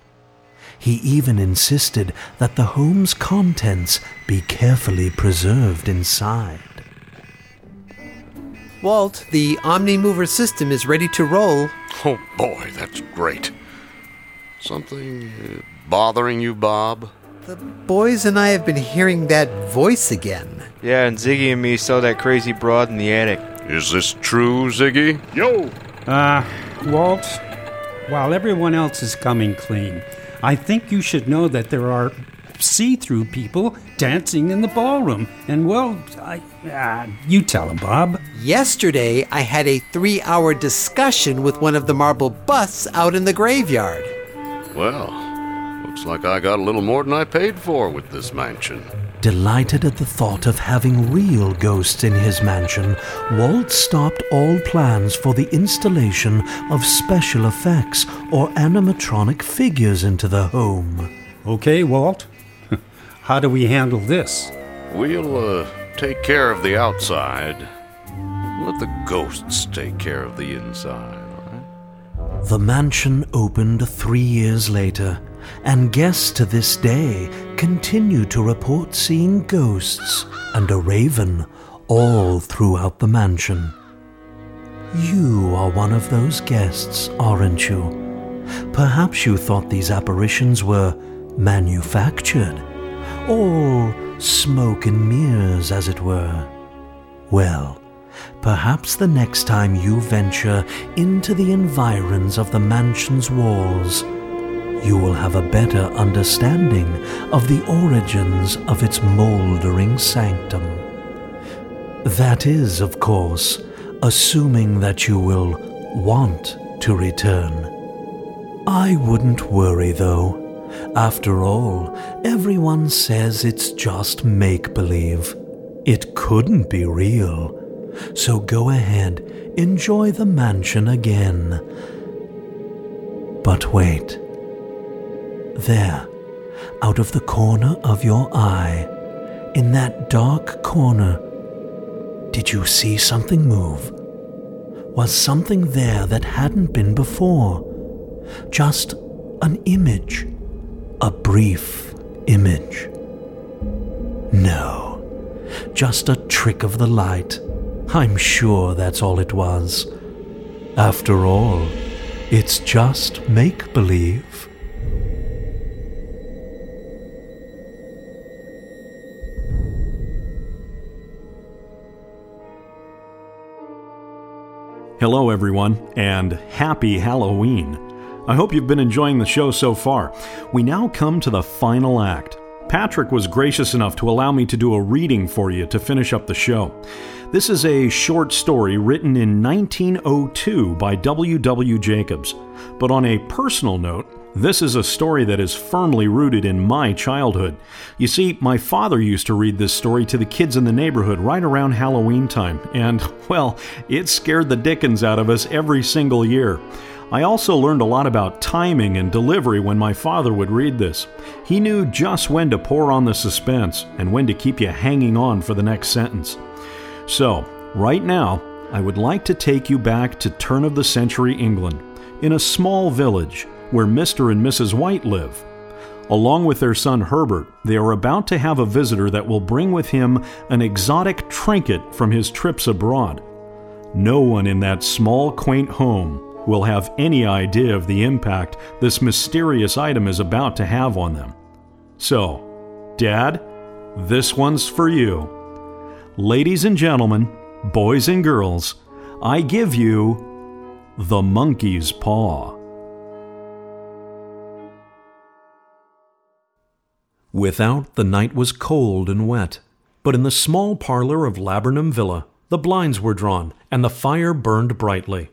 He even insisted that the home's contents be carefully preserved inside. Walt, the Omni Mover system is ready to roll. Oh boy, that's great. Something uh, bothering you, Bob? The boys and I have been hearing that voice again. Yeah, and Ziggy and me saw that crazy broad in the attic. Is this true, Ziggy? Yo! Uh, Walt, while everyone else is coming clean, I think you should know that there are see through people dancing in the ballroom. And, well, I, uh, you tell them, Bob. Yesterday, I had a three hour discussion with one of the marble busts out in the graveyard. Well, looks like I got a little more than I paid for with this mansion. Delighted at the thought of having real ghosts in his mansion, Walt stopped all plans for the installation of special effects or animatronic figures into the home. Okay, Walt. How do we handle this? We'll uh, take care of the outside. Let the ghosts take care of the inside. The mansion opened three years later, and guests to this day continue to report seeing ghosts and a raven all throughout the mansion. You are one of those guests, aren't you? Perhaps you thought these apparitions were manufactured, all smoke and mirrors, as it were. Well, perhaps the next time you venture into the environs of the mansion's walls, you will have a better understanding of the origins of its mouldering sanctum. That is, of course, assuming that you will want to return. I wouldn't worry, though. After all, everyone says it's just make believe. It couldn't be real. So go ahead, enjoy the mansion again. But wait. There, out of the corner of your eye, in that dark corner, did you see something move? Was something there that hadn't been before? Just an image, a brief image. No, just a trick of the light. I'm sure that's all it was. After all, It's just make believe. Hello, everyone, and happy Halloween. I hope you've been enjoying the show so far. We now come to the final act. Patrick was gracious enough to allow me to do a reading for you to finish up the show. This is a short story written in 1902 by W. W. Jacobs. But on a personal note, this is a story that is firmly rooted in my childhood. You see, my father used to read this story to the kids in the neighborhood right around Halloween time, and, well, it scared the dickens out of us every single year. I also learned a lot about timing and delivery when my father would read this. He knew just when to pour on the suspense and when to keep you hanging on for the next sentence. So, right now, I would like to take you back to turn of the century England, in a small village where Mr. and Mrs. White live. Along with their son Herbert, they are about to have a visitor that will bring with him an exotic trinket from his trips abroad. No one in that small, quaint home will have any idea of the impact this mysterious item is about to have on them. So, Dad, this one's for you. Ladies and gentlemen, boys and girls, I give you the monkey's paw. Without, the night was cold and wet, but in the small parlor of Laburnum Villa, the blinds were drawn and the fire burned brightly.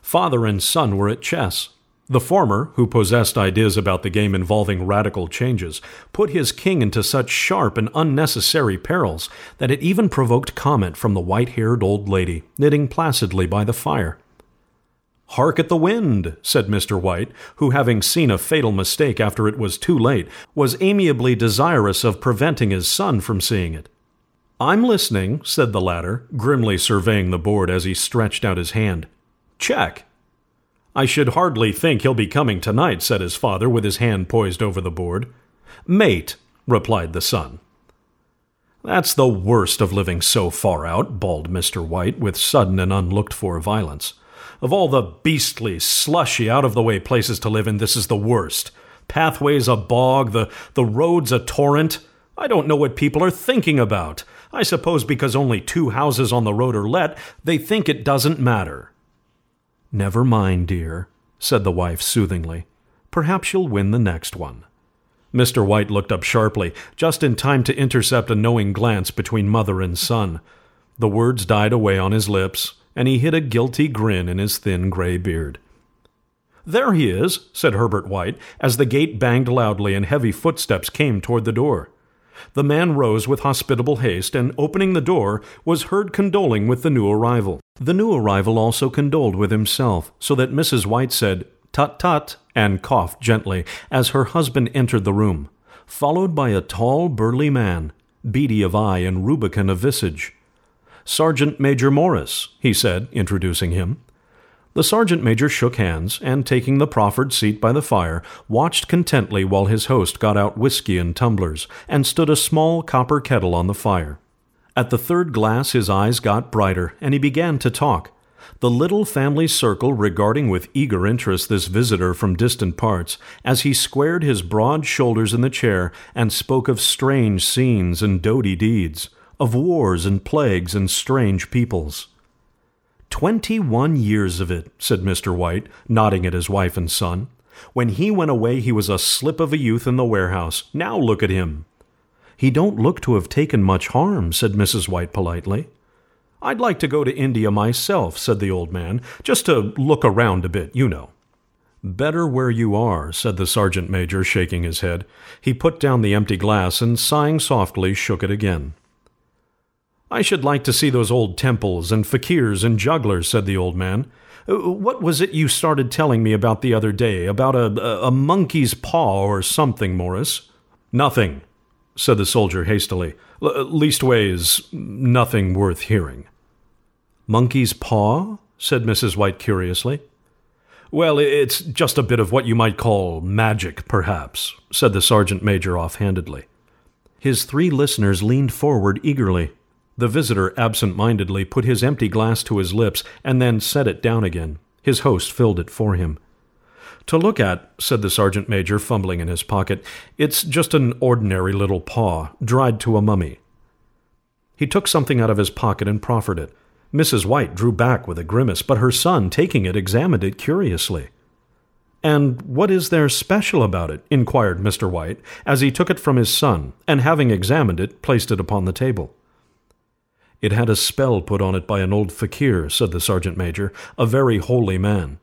Father and son were at chess. The former, who possessed ideas about the game involving radical changes, put his king into such sharp and unnecessary perils that it even provoked comment from the white haired old lady, knitting placidly by the fire. Hark at the wind, said Mr. White, who, having seen a fatal mistake after it was too late, was amiably desirous of preventing his son from seeing it. I'm listening, said the latter, grimly surveying the board as he stretched out his hand. Check. I should hardly think he'll be coming tonight, said his father, with his hand poised over the board. Mate, replied the son. That's the worst of living so far out, bawled Mr. White, with sudden and unlooked for violence. Of all the beastly, slushy, out of the way places to live in, this is the worst. Pathways a bog, the, the roads a torrent. I don't know what people are thinking about. I suppose because only two houses on the road are let, they think it doesn't matter. Never mind, dear, said the wife soothingly. Perhaps you'll win the next one. Mr. White looked up sharply, just in time to intercept a knowing glance between mother and son. The words died away on his lips, and he hid a guilty grin in his thin gray beard. There he is, said Herbert White, as the gate banged loudly and heavy footsteps came toward the door. The man rose with hospitable haste, and opening the door, was heard condoling with the new arrival. The new arrival also condoled with himself, so that Mrs. White said, Tut tut, and coughed gently as her husband entered the room, followed by a tall, burly man, beady of eye and rubicund of visage. Sergeant Major Morris, he said, introducing him. The sergeant major shook hands, and taking the proffered seat by the fire, watched contently while his host got out whiskey and tumblers, and stood a small copper kettle on the fire. At the third glass his eyes got brighter, and he began to talk. The little family circle regarding with eager interest this visitor from distant parts, as he squared his broad shoulders in the chair and spoke of strange scenes and doughty deeds, of wars and plagues and strange peoples. Twenty one years of it, said Mr. White, nodding at his wife and son. When he went away, he was a slip of a youth in the warehouse. Now look at him. He don't look to have taken much harm, said Mrs. White politely. I'd like to go to India myself, said the old man, just to look around a bit, you know. Better where you are, said the sergeant major, shaking his head. He put down the empty glass and, sighing softly, shook it again. I should like to see those old temples and fakirs and jugglers, said the old man. Uh, what was it you started telling me about the other day? About a, a, monkey's paw or something, Morris? Nothing, said the soldier hastily. L- leastways, nothing worth hearing. Monkey's paw? said Mrs. White curiously. Well, it's just a bit of what you might call magic, perhaps, said the sergeant major offhandedly. His three listeners leaned forward eagerly. The visitor absent mindedly put his empty glass to his lips and then set it down again. His host filled it for him. To look at, said the sergeant major, fumbling in his pocket, it's just an ordinary little paw, dried to a mummy. He took something out of his pocket and proffered it. Mrs. White drew back with a grimace, but her son, taking it, examined it curiously. And what is there special about it? inquired Mr. White, as he took it from his son, and having examined it, placed it upon the table. It had a spell put on it by an old fakir, said the sergeant major, a very holy man.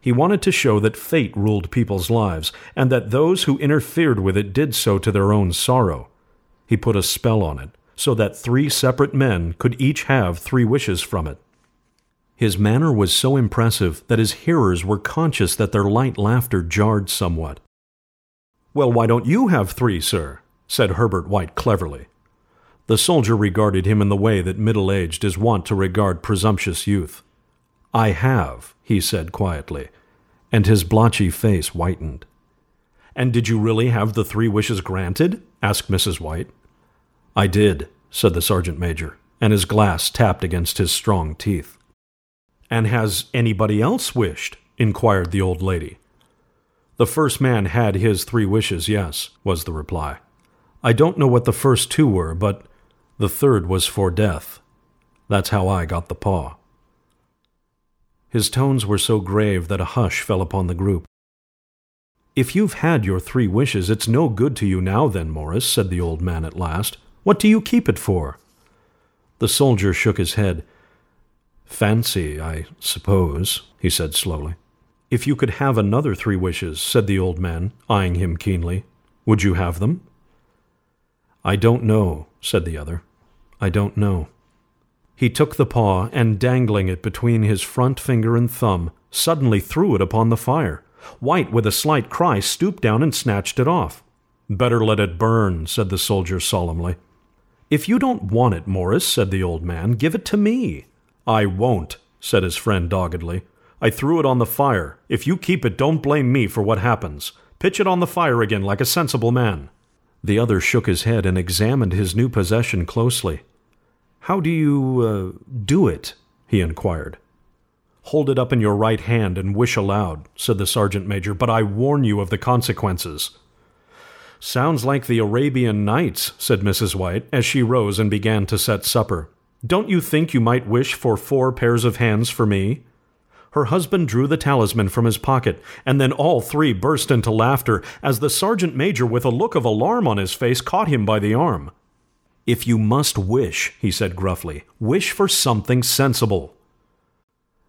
He wanted to show that fate ruled people's lives, and that those who interfered with it did so to their own sorrow. He put a spell on it, so that three separate men could each have three wishes from it. His manner was so impressive that his hearers were conscious that their light laughter jarred somewhat. Well, why don't you have three, sir? said Herbert White cleverly. The soldier regarded him in the way that middle aged is wont to regard presumptuous youth. I have, he said quietly, and his blotchy face whitened. And did you really have the three wishes granted? asked Mrs. White. I did, said the sergeant major, and his glass tapped against his strong teeth. And has anybody else wished? inquired the old lady. The first man had his three wishes, yes, was the reply. I don't know what the first two were, but the third was for death. That's how I got the paw. His tones were so grave that a hush fell upon the group. If you've had your three wishes, it's no good to you now, then, Morris, said the old man at last. What do you keep it for? The soldier shook his head. Fancy, I suppose, he said slowly. If you could have another three wishes, said the old man, eyeing him keenly, would you have them? I don't know, said the other. I don't know. He took the paw and, dangling it between his front finger and thumb, suddenly threw it upon the fire. White, with a slight cry, stooped down and snatched it off. Better let it burn, said the soldier solemnly. If you don't want it, Morris, said the old man, give it to me. I won't, said his friend doggedly. I threw it on the fire. If you keep it, don't blame me for what happens. Pitch it on the fire again like a sensible man. The other shook his head and examined his new possession closely. How do you uh, do it? he inquired. Hold it up in your right hand and wish aloud, said the sergeant major, but I warn you of the consequences. Sounds like the Arabian Nights, said Mrs. White, as she rose and began to set supper. Don't you think you might wish for four pairs of hands for me? Her husband drew the talisman from his pocket, and then all three burst into laughter as the sergeant major, with a look of alarm on his face, caught him by the arm. If you must wish, he said gruffly, wish for something sensible.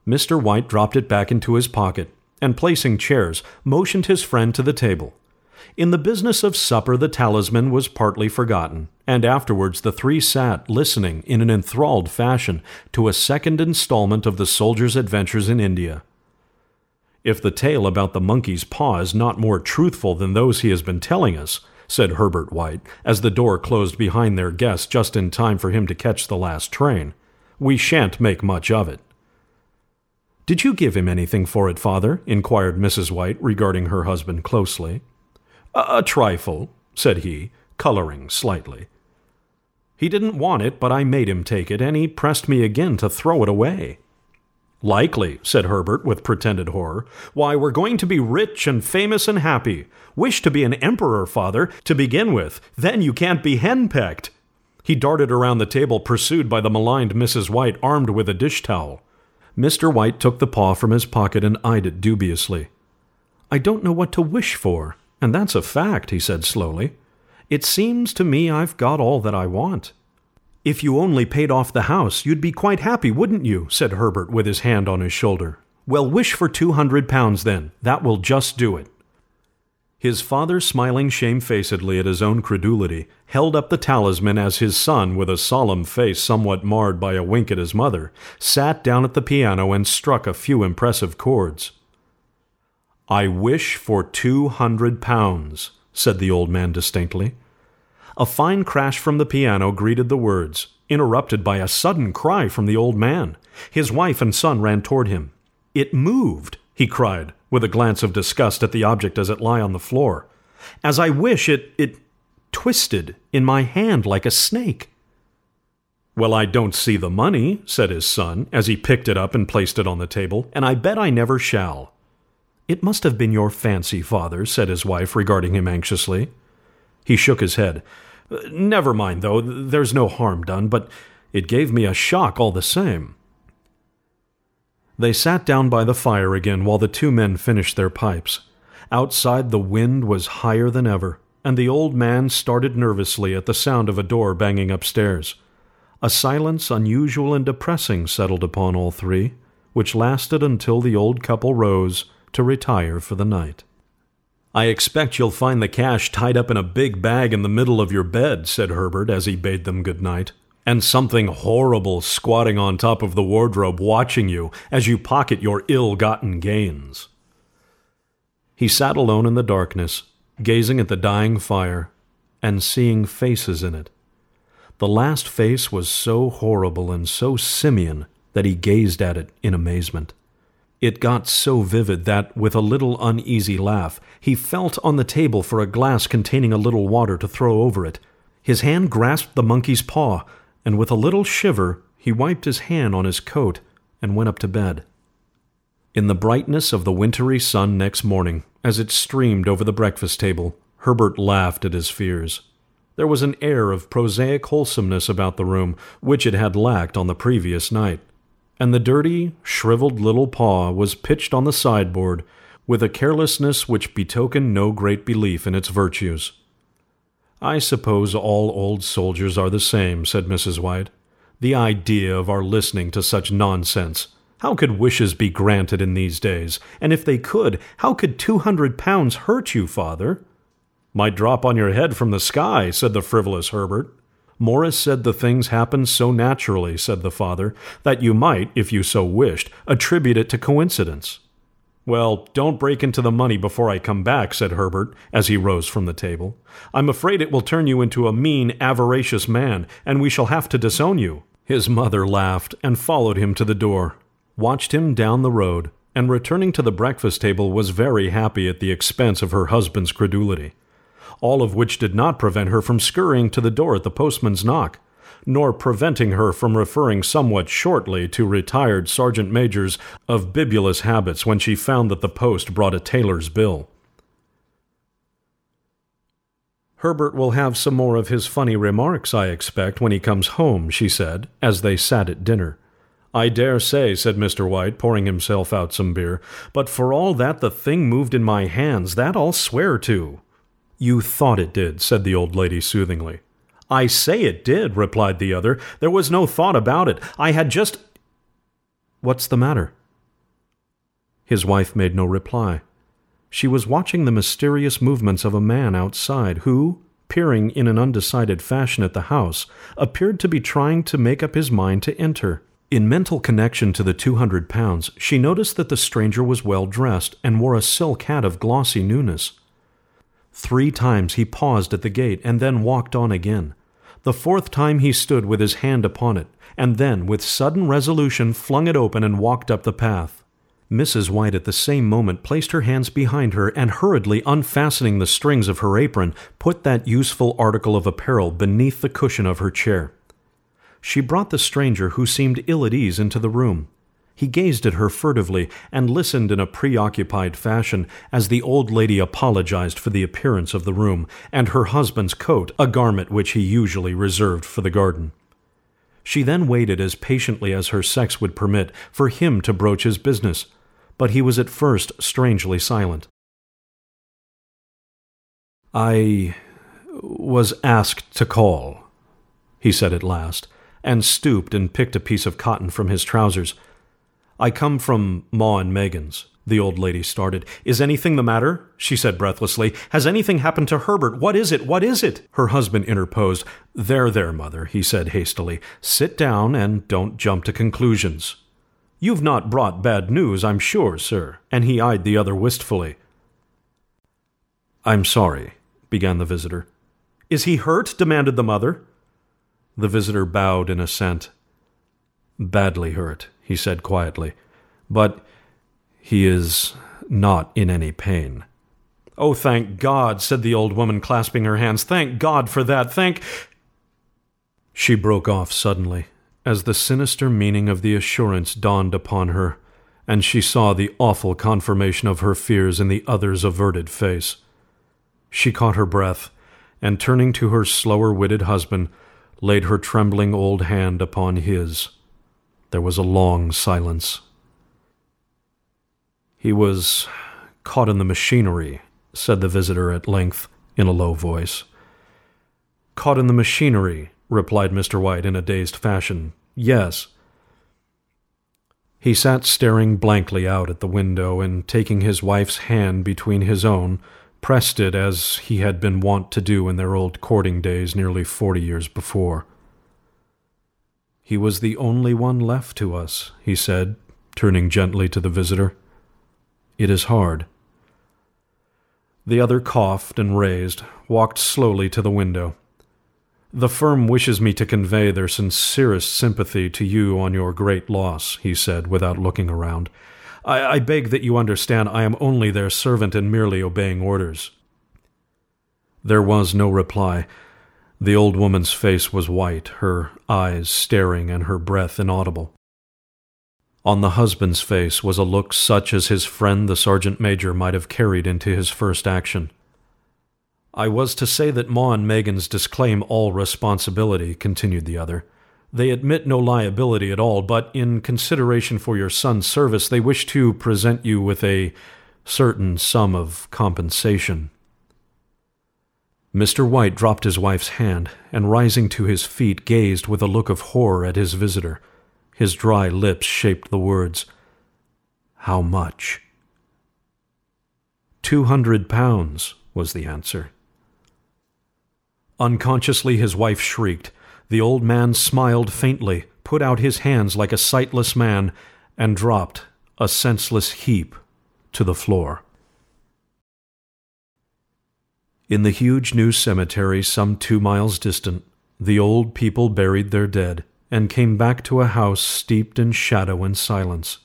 Mr. White dropped it back into his pocket, and placing chairs, motioned his friend to the table. In the business of supper, the talisman was partly forgotten, and afterwards the three sat listening in an enthralled fashion to a second installment of the soldier's adventures in India. If the tale about the monkey's paw is not more truthful than those he has been telling us, said Herbert White, as the door closed behind their guest just in time for him to catch the last train. We shan't make much of it. Did you give him anything for it, father? inquired Mrs. White, regarding her husband closely. A, a trifle, said he, coloring slightly. He didn't want it, but I made him take it, and he pressed me again to throw it away. Likely, said Herbert with pretended horror. Why, we're going to be rich and famous and happy. Wish to be an emperor, father, to begin with. Then you can't be henpecked. He darted around the table, pursued by the maligned Mrs. White, armed with a dish towel. Mr. White took the paw from his pocket and eyed it dubiously. I don't know what to wish for, and that's a fact, he said slowly. It seems to me I've got all that I want. If you only paid off the house, you'd be quite happy, wouldn't you? said Herbert with his hand on his shoulder. Well, wish for two hundred pounds then. That will just do it. His father, smiling shamefacedly at his own credulity, held up the talisman as his son, with a solemn face somewhat marred by a wink at his mother, sat down at the piano and struck a few impressive chords. I wish for two hundred pounds, said the old man distinctly. A fine crash from the piano greeted the words, interrupted by a sudden cry from the old man. His wife and son ran toward him. It moved, he cried, with a glance of disgust at the object as it lay on the floor. As I wish it it twisted in my hand like a snake. Well, I don't see the money, said his son, as he picked it up and placed it on the table, and I bet I never shall. It must have been your fancy, father, said his wife, regarding him anxiously. He shook his head. Never mind, though, there's no harm done, but it gave me a shock all the same. They sat down by the fire again while the two men finished their pipes. Outside, the wind was higher than ever, and the old man started nervously at the sound of a door banging upstairs. A silence unusual and depressing settled upon all three, which lasted until the old couple rose to retire for the night. I expect you'll find the cash tied up in a big bag in the middle of your bed, said Herbert as he bade them good night, and something horrible squatting on top of the wardrobe watching you as you pocket your ill gotten gains. He sat alone in the darkness, gazing at the dying fire, and seeing faces in it. The last face was so horrible and so simian that he gazed at it in amazement. It got so vivid that, with a little uneasy laugh, he felt on the table for a glass containing a little water to throw over it. His hand grasped the monkey's paw, and with a little shiver, he wiped his hand on his coat and went up to bed. In the brightness of the wintry sun next morning, as it streamed over the breakfast table, Herbert laughed at his fears. There was an air of prosaic wholesomeness about the room which it had lacked on the previous night and the dirty, shriveled little paw was pitched on the sideboard with a carelessness which betokened no great belief in its virtues. I suppose all old soldiers are the same, said Mrs. White. The idea of our listening to such nonsense. How could wishes be granted in these days? And if they could, how could two hundred pounds hurt you, father? Might drop on your head from the sky, said the frivolous Herbert. Morris said the things happened so naturally, said the father, that you might, if you so wished, attribute it to coincidence. Well, don't break into the money before I come back, said Herbert, as he rose from the table. I'm afraid it will turn you into a mean, avaricious man, and we shall have to disown you. His mother laughed and followed him to the door, watched him down the road, and returning to the breakfast table was very happy at the expense of her husband's credulity all of which did not prevent her from scurrying to the door at the postman's knock, nor preventing her from referring somewhat shortly to retired sergeant majors of bibulous habits when she found that the post brought a tailor's bill. Herbert will have some more of his funny remarks, I expect, when he comes home, she said, as they sat at dinner. I dare say, said Mr. White, pouring himself out some beer, but for all that the thing moved in my hands, that I'll swear to. You thought it did, said the old lady soothingly. I say it did, replied the other. There was no thought about it. I had just. What's the matter? His wife made no reply. She was watching the mysterious movements of a man outside who, peering in an undecided fashion at the house, appeared to be trying to make up his mind to enter. In mental connection to the two hundred pounds, she noticed that the stranger was well dressed and wore a silk hat of glossy newness. Three times he paused at the gate and then walked on again. The fourth time he stood with his hand upon it, and then, with sudden resolution, flung it open and walked up the path. Mrs. White at the same moment placed her hands behind her and hurriedly unfastening the strings of her apron, put that useful article of apparel beneath the cushion of her chair. She brought the stranger, who seemed ill at ease, into the room. He gazed at her furtively and listened in a preoccupied fashion as the old lady apologized for the appearance of the room and her husband's coat, a garment which he usually reserved for the garden. She then waited as patiently as her sex would permit for him to broach his business, but he was at first strangely silent. I was asked to call, he said at last, and stooped and picked a piece of cotton from his trousers. I come from Maw and Meggins. The old lady started. Is anything the matter? she said breathlessly. Has anything happened to Herbert? What is it? What is it? Her husband interposed. There, there, mother, he said hastily. Sit down and don't jump to conclusions. You've not brought bad news, I'm sure, sir. And he eyed the other wistfully. I'm sorry, began the visitor. Is he hurt? demanded the mother. The visitor bowed in assent. Badly hurt, he said quietly. But he is not in any pain. Oh, thank God, said the old woman, clasping her hands. Thank God for that. Thank. She broke off suddenly, as the sinister meaning of the assurance dawned upon her, and she saw the awful confirmation of her fears in the other's averted face. She caught her breath, and turning to her slower witted husband, laid her trembling old hand upon his. There was a long silence. He was caught in the machinery, said the visitor at length, in a low voice. Caught in the machinery, replied Mr. White in a dazed fashion. Yes. He sat staring blankly out at the window, and taking his wife's hand between his own, pressed it as he had been wont to do in their old courting days nearly forty years before. He was the only one left to us, he said, turning gently to the visitor. It is hard. The other coughed and raised, walked slowly to the window. The firm wishes me to convey their sincerest sympathy to you on your great loss, he said, without looking around. I, I beg that you understand I am only their servant and merely obeying orders. There was no reply. The old woman's face was white, her eyes staring, and her breath inaudible. On the husband's face was a look such as his friend the sergeant major might have carried into his first action. I was to say that Maw and Meggins disclaim all responsibility, continued the other. They admit no liability at all, but in consideration for your son's service, they wish to present you with a certain sum of compensation. Mr. White dropped his wife's hand, and rising to his feet, gazed with a look of horror at his visitor. His dry lips shaped the words, How much? Two hundred pounds, was the answer. Unconsciously, his wife shrieked. The old man smiled faintly, put out his hands like a sightless man, and dropped, a senseless heap, to the floor. In the huge new cemetery some two miles distant, the old people buried their dead and came back to a house steeped in shadow and silence.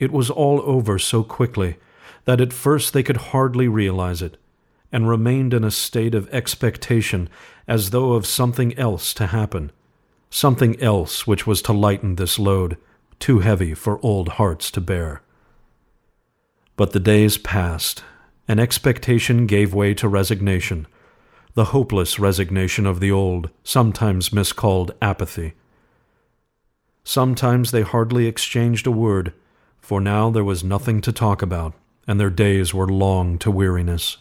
It was all over so quickly that at first they could hardly realize it, and remained in a state of expectation as though of something else to happen, something else which was to lighten this load, too heavy for old hearts to bear. But the days passed, and expectation gave way to resignation, the hopeless resignation of the old, sometimes miscalled apathy. Sometimes they hardly exchanged a word, for now there was nothing to talk about, and their days were long to weariness.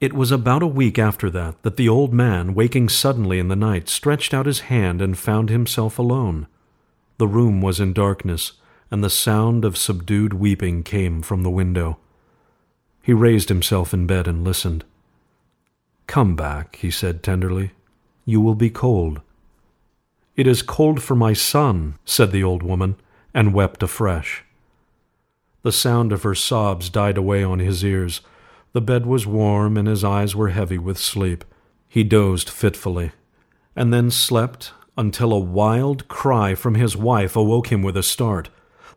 It was about a week after that that the old man, waking suddenly in the night, stretched out his hand and found himself alone. The room was in darkness, and the sound of subdued weeping came from the window. He raised himself in bed and listened. Come back, he said tenderly. You will be cold. It is cold for my son, said the old woman, and wept afresh. The sound of her sobs died away on his ears. The bed was warm, and his eyes were heavy with sleep. He dozed fitfully, and then slept until a wild cry from his wife awoke him with a start.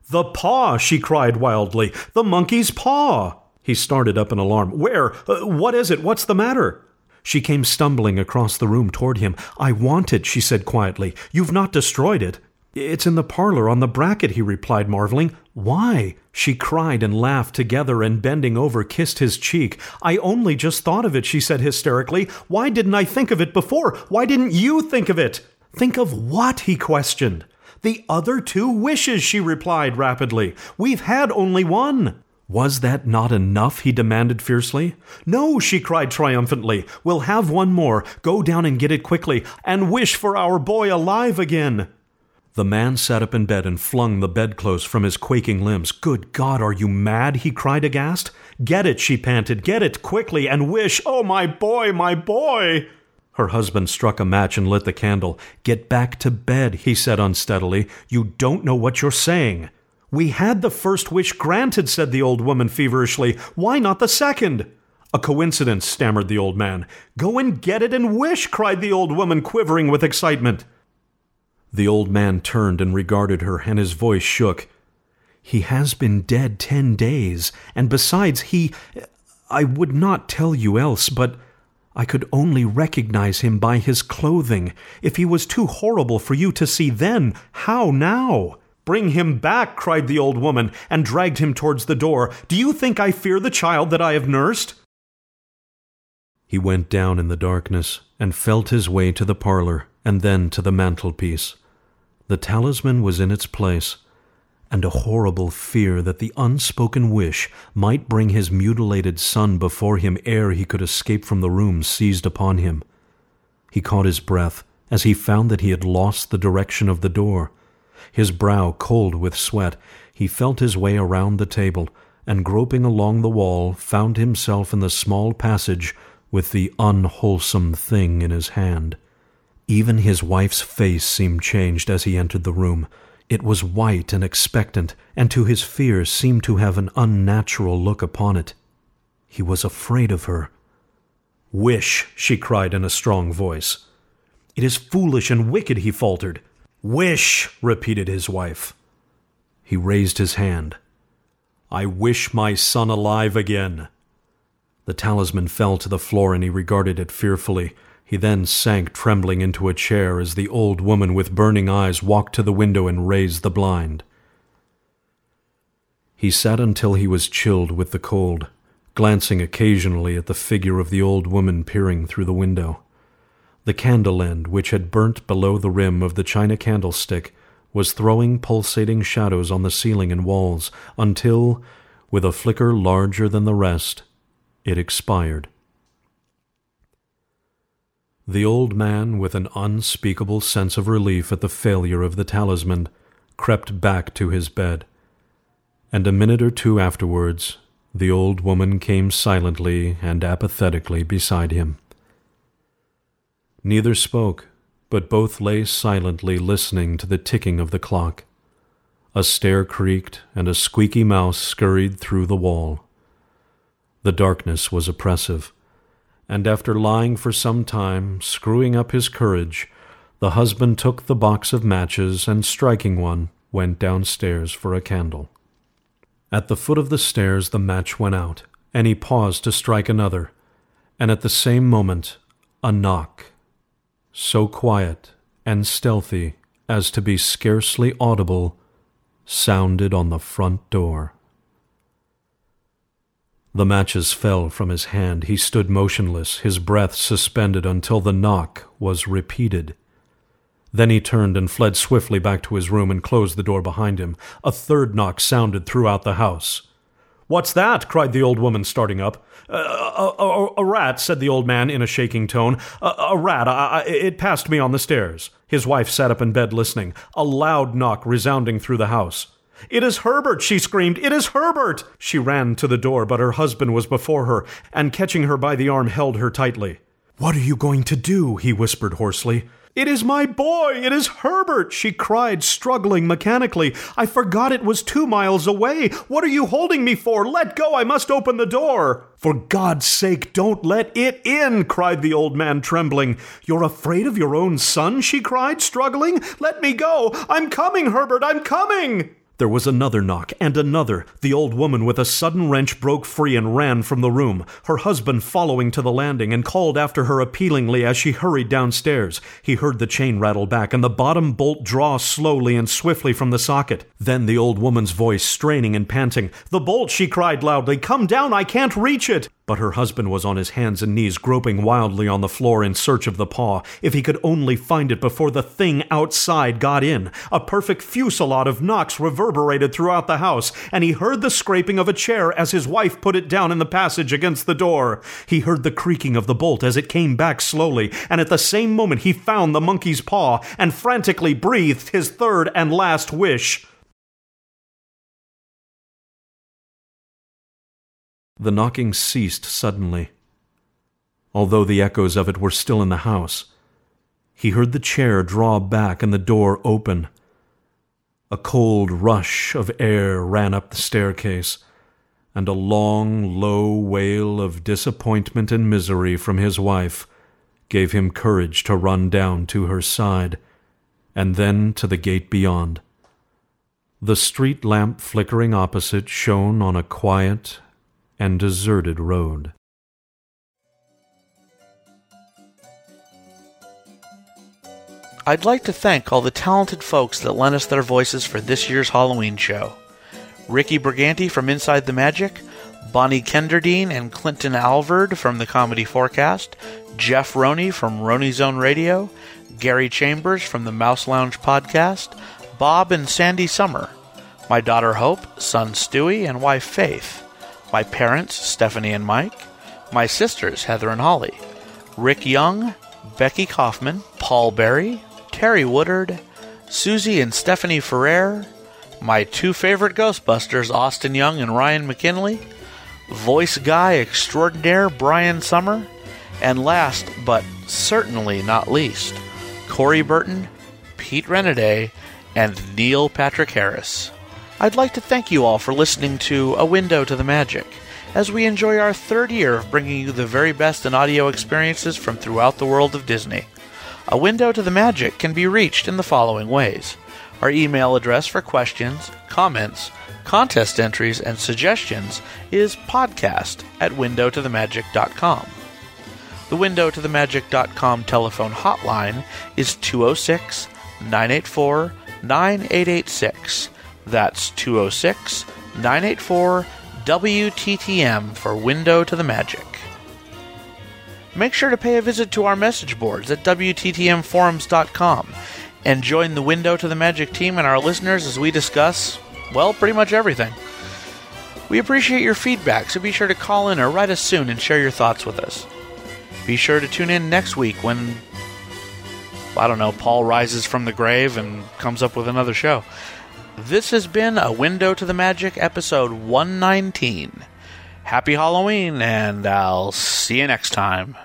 The paw! she cried wildly. The monkey's paw! He started up in alarm. Where? Uh, what is it? What's the matter? She came stumbling across the room toward him. I want it, she said quietly. You've not destroyed it. It's in the parlor on the bracket, he replied, marveling. Why? She cried and laughed together and bending over kissed his cheek. I only just thought of it, she said hysterically. Why didn't I think of it before? Why didn't you think of it? Think of what? he questioned. The other two wishes, she replied rapidly. We've had only one. Was that not enough? he demanded fiercely. No, she cried triumphantly. We'll have one more. Go down and get it quickly, and wish for our boy alive again. The man sat up in bed and flung the bedclothes from his quaking limbs. Good God, are you mad? he cried aghast. Get it, she panted. Get it quickly and wish. Oh, my boy, my boy! Her husband struck a match and lit the candle. Get back to bed, he said unsteadily. You don't know what you're saying. We had the first wish granted, said the old woman feverishly. Why not the second? A coincidence, stammered the old man. Go and get it and wish, cried the old woman, quivering with excitement. The old man turned and regarded her, and his voice shook. He has been dead ten days, and besides, he. I would not tell you else, but I could only recognize him by his clothing. If he was too horrible for you to see then, how now? Bring him back, cried the old woman, and dragged him towards the door. Do you think I fear the child that I have nursed? He went down in the darkness and felt his way to the parlor and then to the mantelpiece. The talisman was in its place, and a horrible fear that the unspoken wish might bring his mutilated son before him ere he could escape from the room seized upon him. He caught his breath as he found that he had lost the direction of the door. His brow cold with sweat, he felt his way around the table, and groping along the wall, found himself in the small passage with the unwholesome thing in his hand. Even his wife's face seemed changed as he entered the room. It was white and expectant, and to his fears seemed to have an unnatural look upon it. He was afraid of her. Wish, she cried in a strong voice. It is foolish and wicked, he faltered. Wish, repeated his wife. He raised his hand. I wish my son alive again. The talisman fell to the floor and he regarded it fearfully. He then sank trembling into a chair as the old woman with burning eyes walked to the window and raised the blind. He sat until he was chilled with the cold, glancing occasionally at the figure of the old woman peering through the window. The candle end, which had burnt below the rim of the china candlestick, was throwing pulsating shadows on the ceiling and walls until, with a flicker larger than the rest, it expired. The old man, with an unspeakable sense of relief at the failure of the talisman, crept back to his bed, and a minute or two afterwards the old woman came silently and apathetically beside him. Neither spoke, but both lay silently listening to the ticking of the clock. A stair creaked, and a squeaky mouse scurried through the wall. The darkness was oppressive, and after lying for some time, screwing up his courage, the husband took the box of matches and, striking one, went downstairs for a candle. At the foot of the stairs the match went out, and he paused to strike another, and at the same moment a knock so quiet and stealthy as to be scarcely audible, sounded on the front door. The matches fell from his hand. He stood motionless, his breath suspended until the knock was repeated. Then he turned and fled swiftly back to his room and closed the door behind him. A third knock sounded throughout the house. What's that? cried the old woman, starting up. A, a, a, rat, said the old man in a shaking tone. A, a rat. I, I, it passed me on the stairs. His wife sat up in bed listening, a loud knock resounding through the house. It is Herbert, she screamed. It is Herbert! She ran to the door, but her husband was before her, and catching her by the arm, held her tightly. What are you going to do? he whispered hoarsely. It is my boy! It is Herbert! she cried, struggling mechanically. I forgot it was two miles away. What are you holding me for? Let go! I must open the door! For God's sake, don't let it in! cried the old man, trembling. You're afraid of your own son? she cried, struggling. Let me go! I'm coming, Herbert! I'm coming! There was another knock, and another. The old woman, with a sudden wrench, broke free and ran from the room, her husband following to the landing, and called after her appealingly as she hurried downstairs. He heard the chain rattle back, and the bottom bolt draw slowly and swiftly from the socket. Then the old woman's voice, straining and panting. The bolt, she cried loudly. Come down, I can't reach it. But her husband was on his hands and knees, groping wildly on the floor in search of the paw. If he could only find it before the thing outside got in. A perfect fusillade of knocks reverberated throughout the house, and he heard the scraping of a chair as his wife put it down in the passage against the door. He heard the creaking of the bolt as it came back slowly, and at the same moment he found the monkey's paw and frantically breathed his third and last wish. The knocking ceased suddenly, although the echoes of it were still in the house. He heard the chair draw back and the door open. A cold rush of air ran up the staircase, and a long, low wail of disappointment and misery from his wife gave him courage to run down to her side, and then to the gate beyond. The street lamp flickering opposite shone on a quiet and deserted road. I'd like to thank all the talented folks that lent us their voices for this year's Halloween show. Ricky Brigante from Inside the Magic, Bonnie Kenderdine and Clinton Alvord from the Comedy Forecast, Jeff Roney from Roney Zone Radio, Gary Chambers from the Mouse Lounge Podcast, Bob and Sandy Summer, my daughter Hope, son Stewie, and wife Faith my parents Stephanie and Mike, my sisters Heather and Holly, Rick Young, Becky Kaufman, Paul Barrie, Terry Woodard, Susie and Stephanie Ferrer, my two favorite Ghostbusters, Austin Young and Ryan McKinley, voice guy extraordinaire Brian Summer, and last but certainly not least, Corey Burton, Pete Renaday, and Neil Patrick Harris. I'd like to thank you all for listening to A Window to the Magic, as we enjoy our third year of bringing you the very best in audio experiences from throughout the world of Disney. A Window to the Magic can be reached in the following ways. Our email address for questions, comments, contest entries, and suggestions is podcast at windowtothemagic.com. The windowtothemagic.com telephone hotline is 206 984 9886. That's 206 984 WTTM for Window to the Magic. Make sure to pay a visit to our message boards at WTTMforums.com and join the Window to the Magic team and our listeners as we discuss, well, pretty much everything. We appreciate your feedback, so be sure to call in or write us soon and share your thoughts with us. Be sure to tune in next week when, I don't know, Paul rises from the grave and comes up with another show. This has been a Window to the Magic episode 119. Happy Halloween, and I'll see you next time.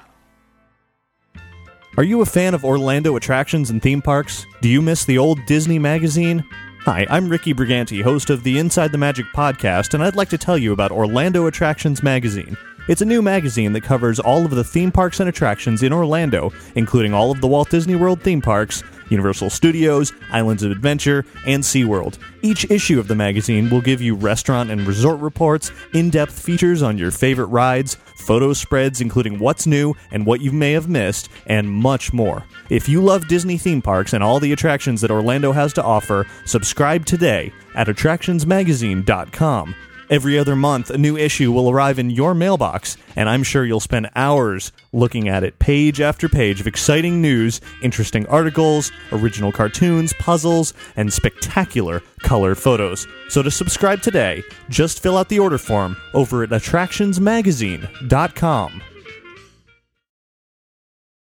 Are you a fan of Orlando attractions and theme parks? Do you miss the old Disney magazine? Hi, I'm Ricky Brigante, host of the Inside the Magic podcast, and I'd like to tell you about Orlando Attractions Magazine. It's a new magazine that covers all of the theme parks and attractions in Orlando, including all of the Walt Disney World theme parks, Universal Studios, Islands of Adventure, and SeaWorld. Each issue of the magazine will give you restaurant and resort reports, in depth features on your favorite rides, photo spreads including what's new and what you may have missed, and much more. If you love Disney theme parks and all the attractions that Orlando has to offer, subscribe today at attractionsmagazine.com. Every other month, a new issue will arrive in your mailbox, and I'm sure you'll spend hours looking at it page after page of exciting news, interesting articles, original cartoons, puzzles, and spectacular color photos. So to subscribe today, just fill out the order form over at attractionsmagazine.com.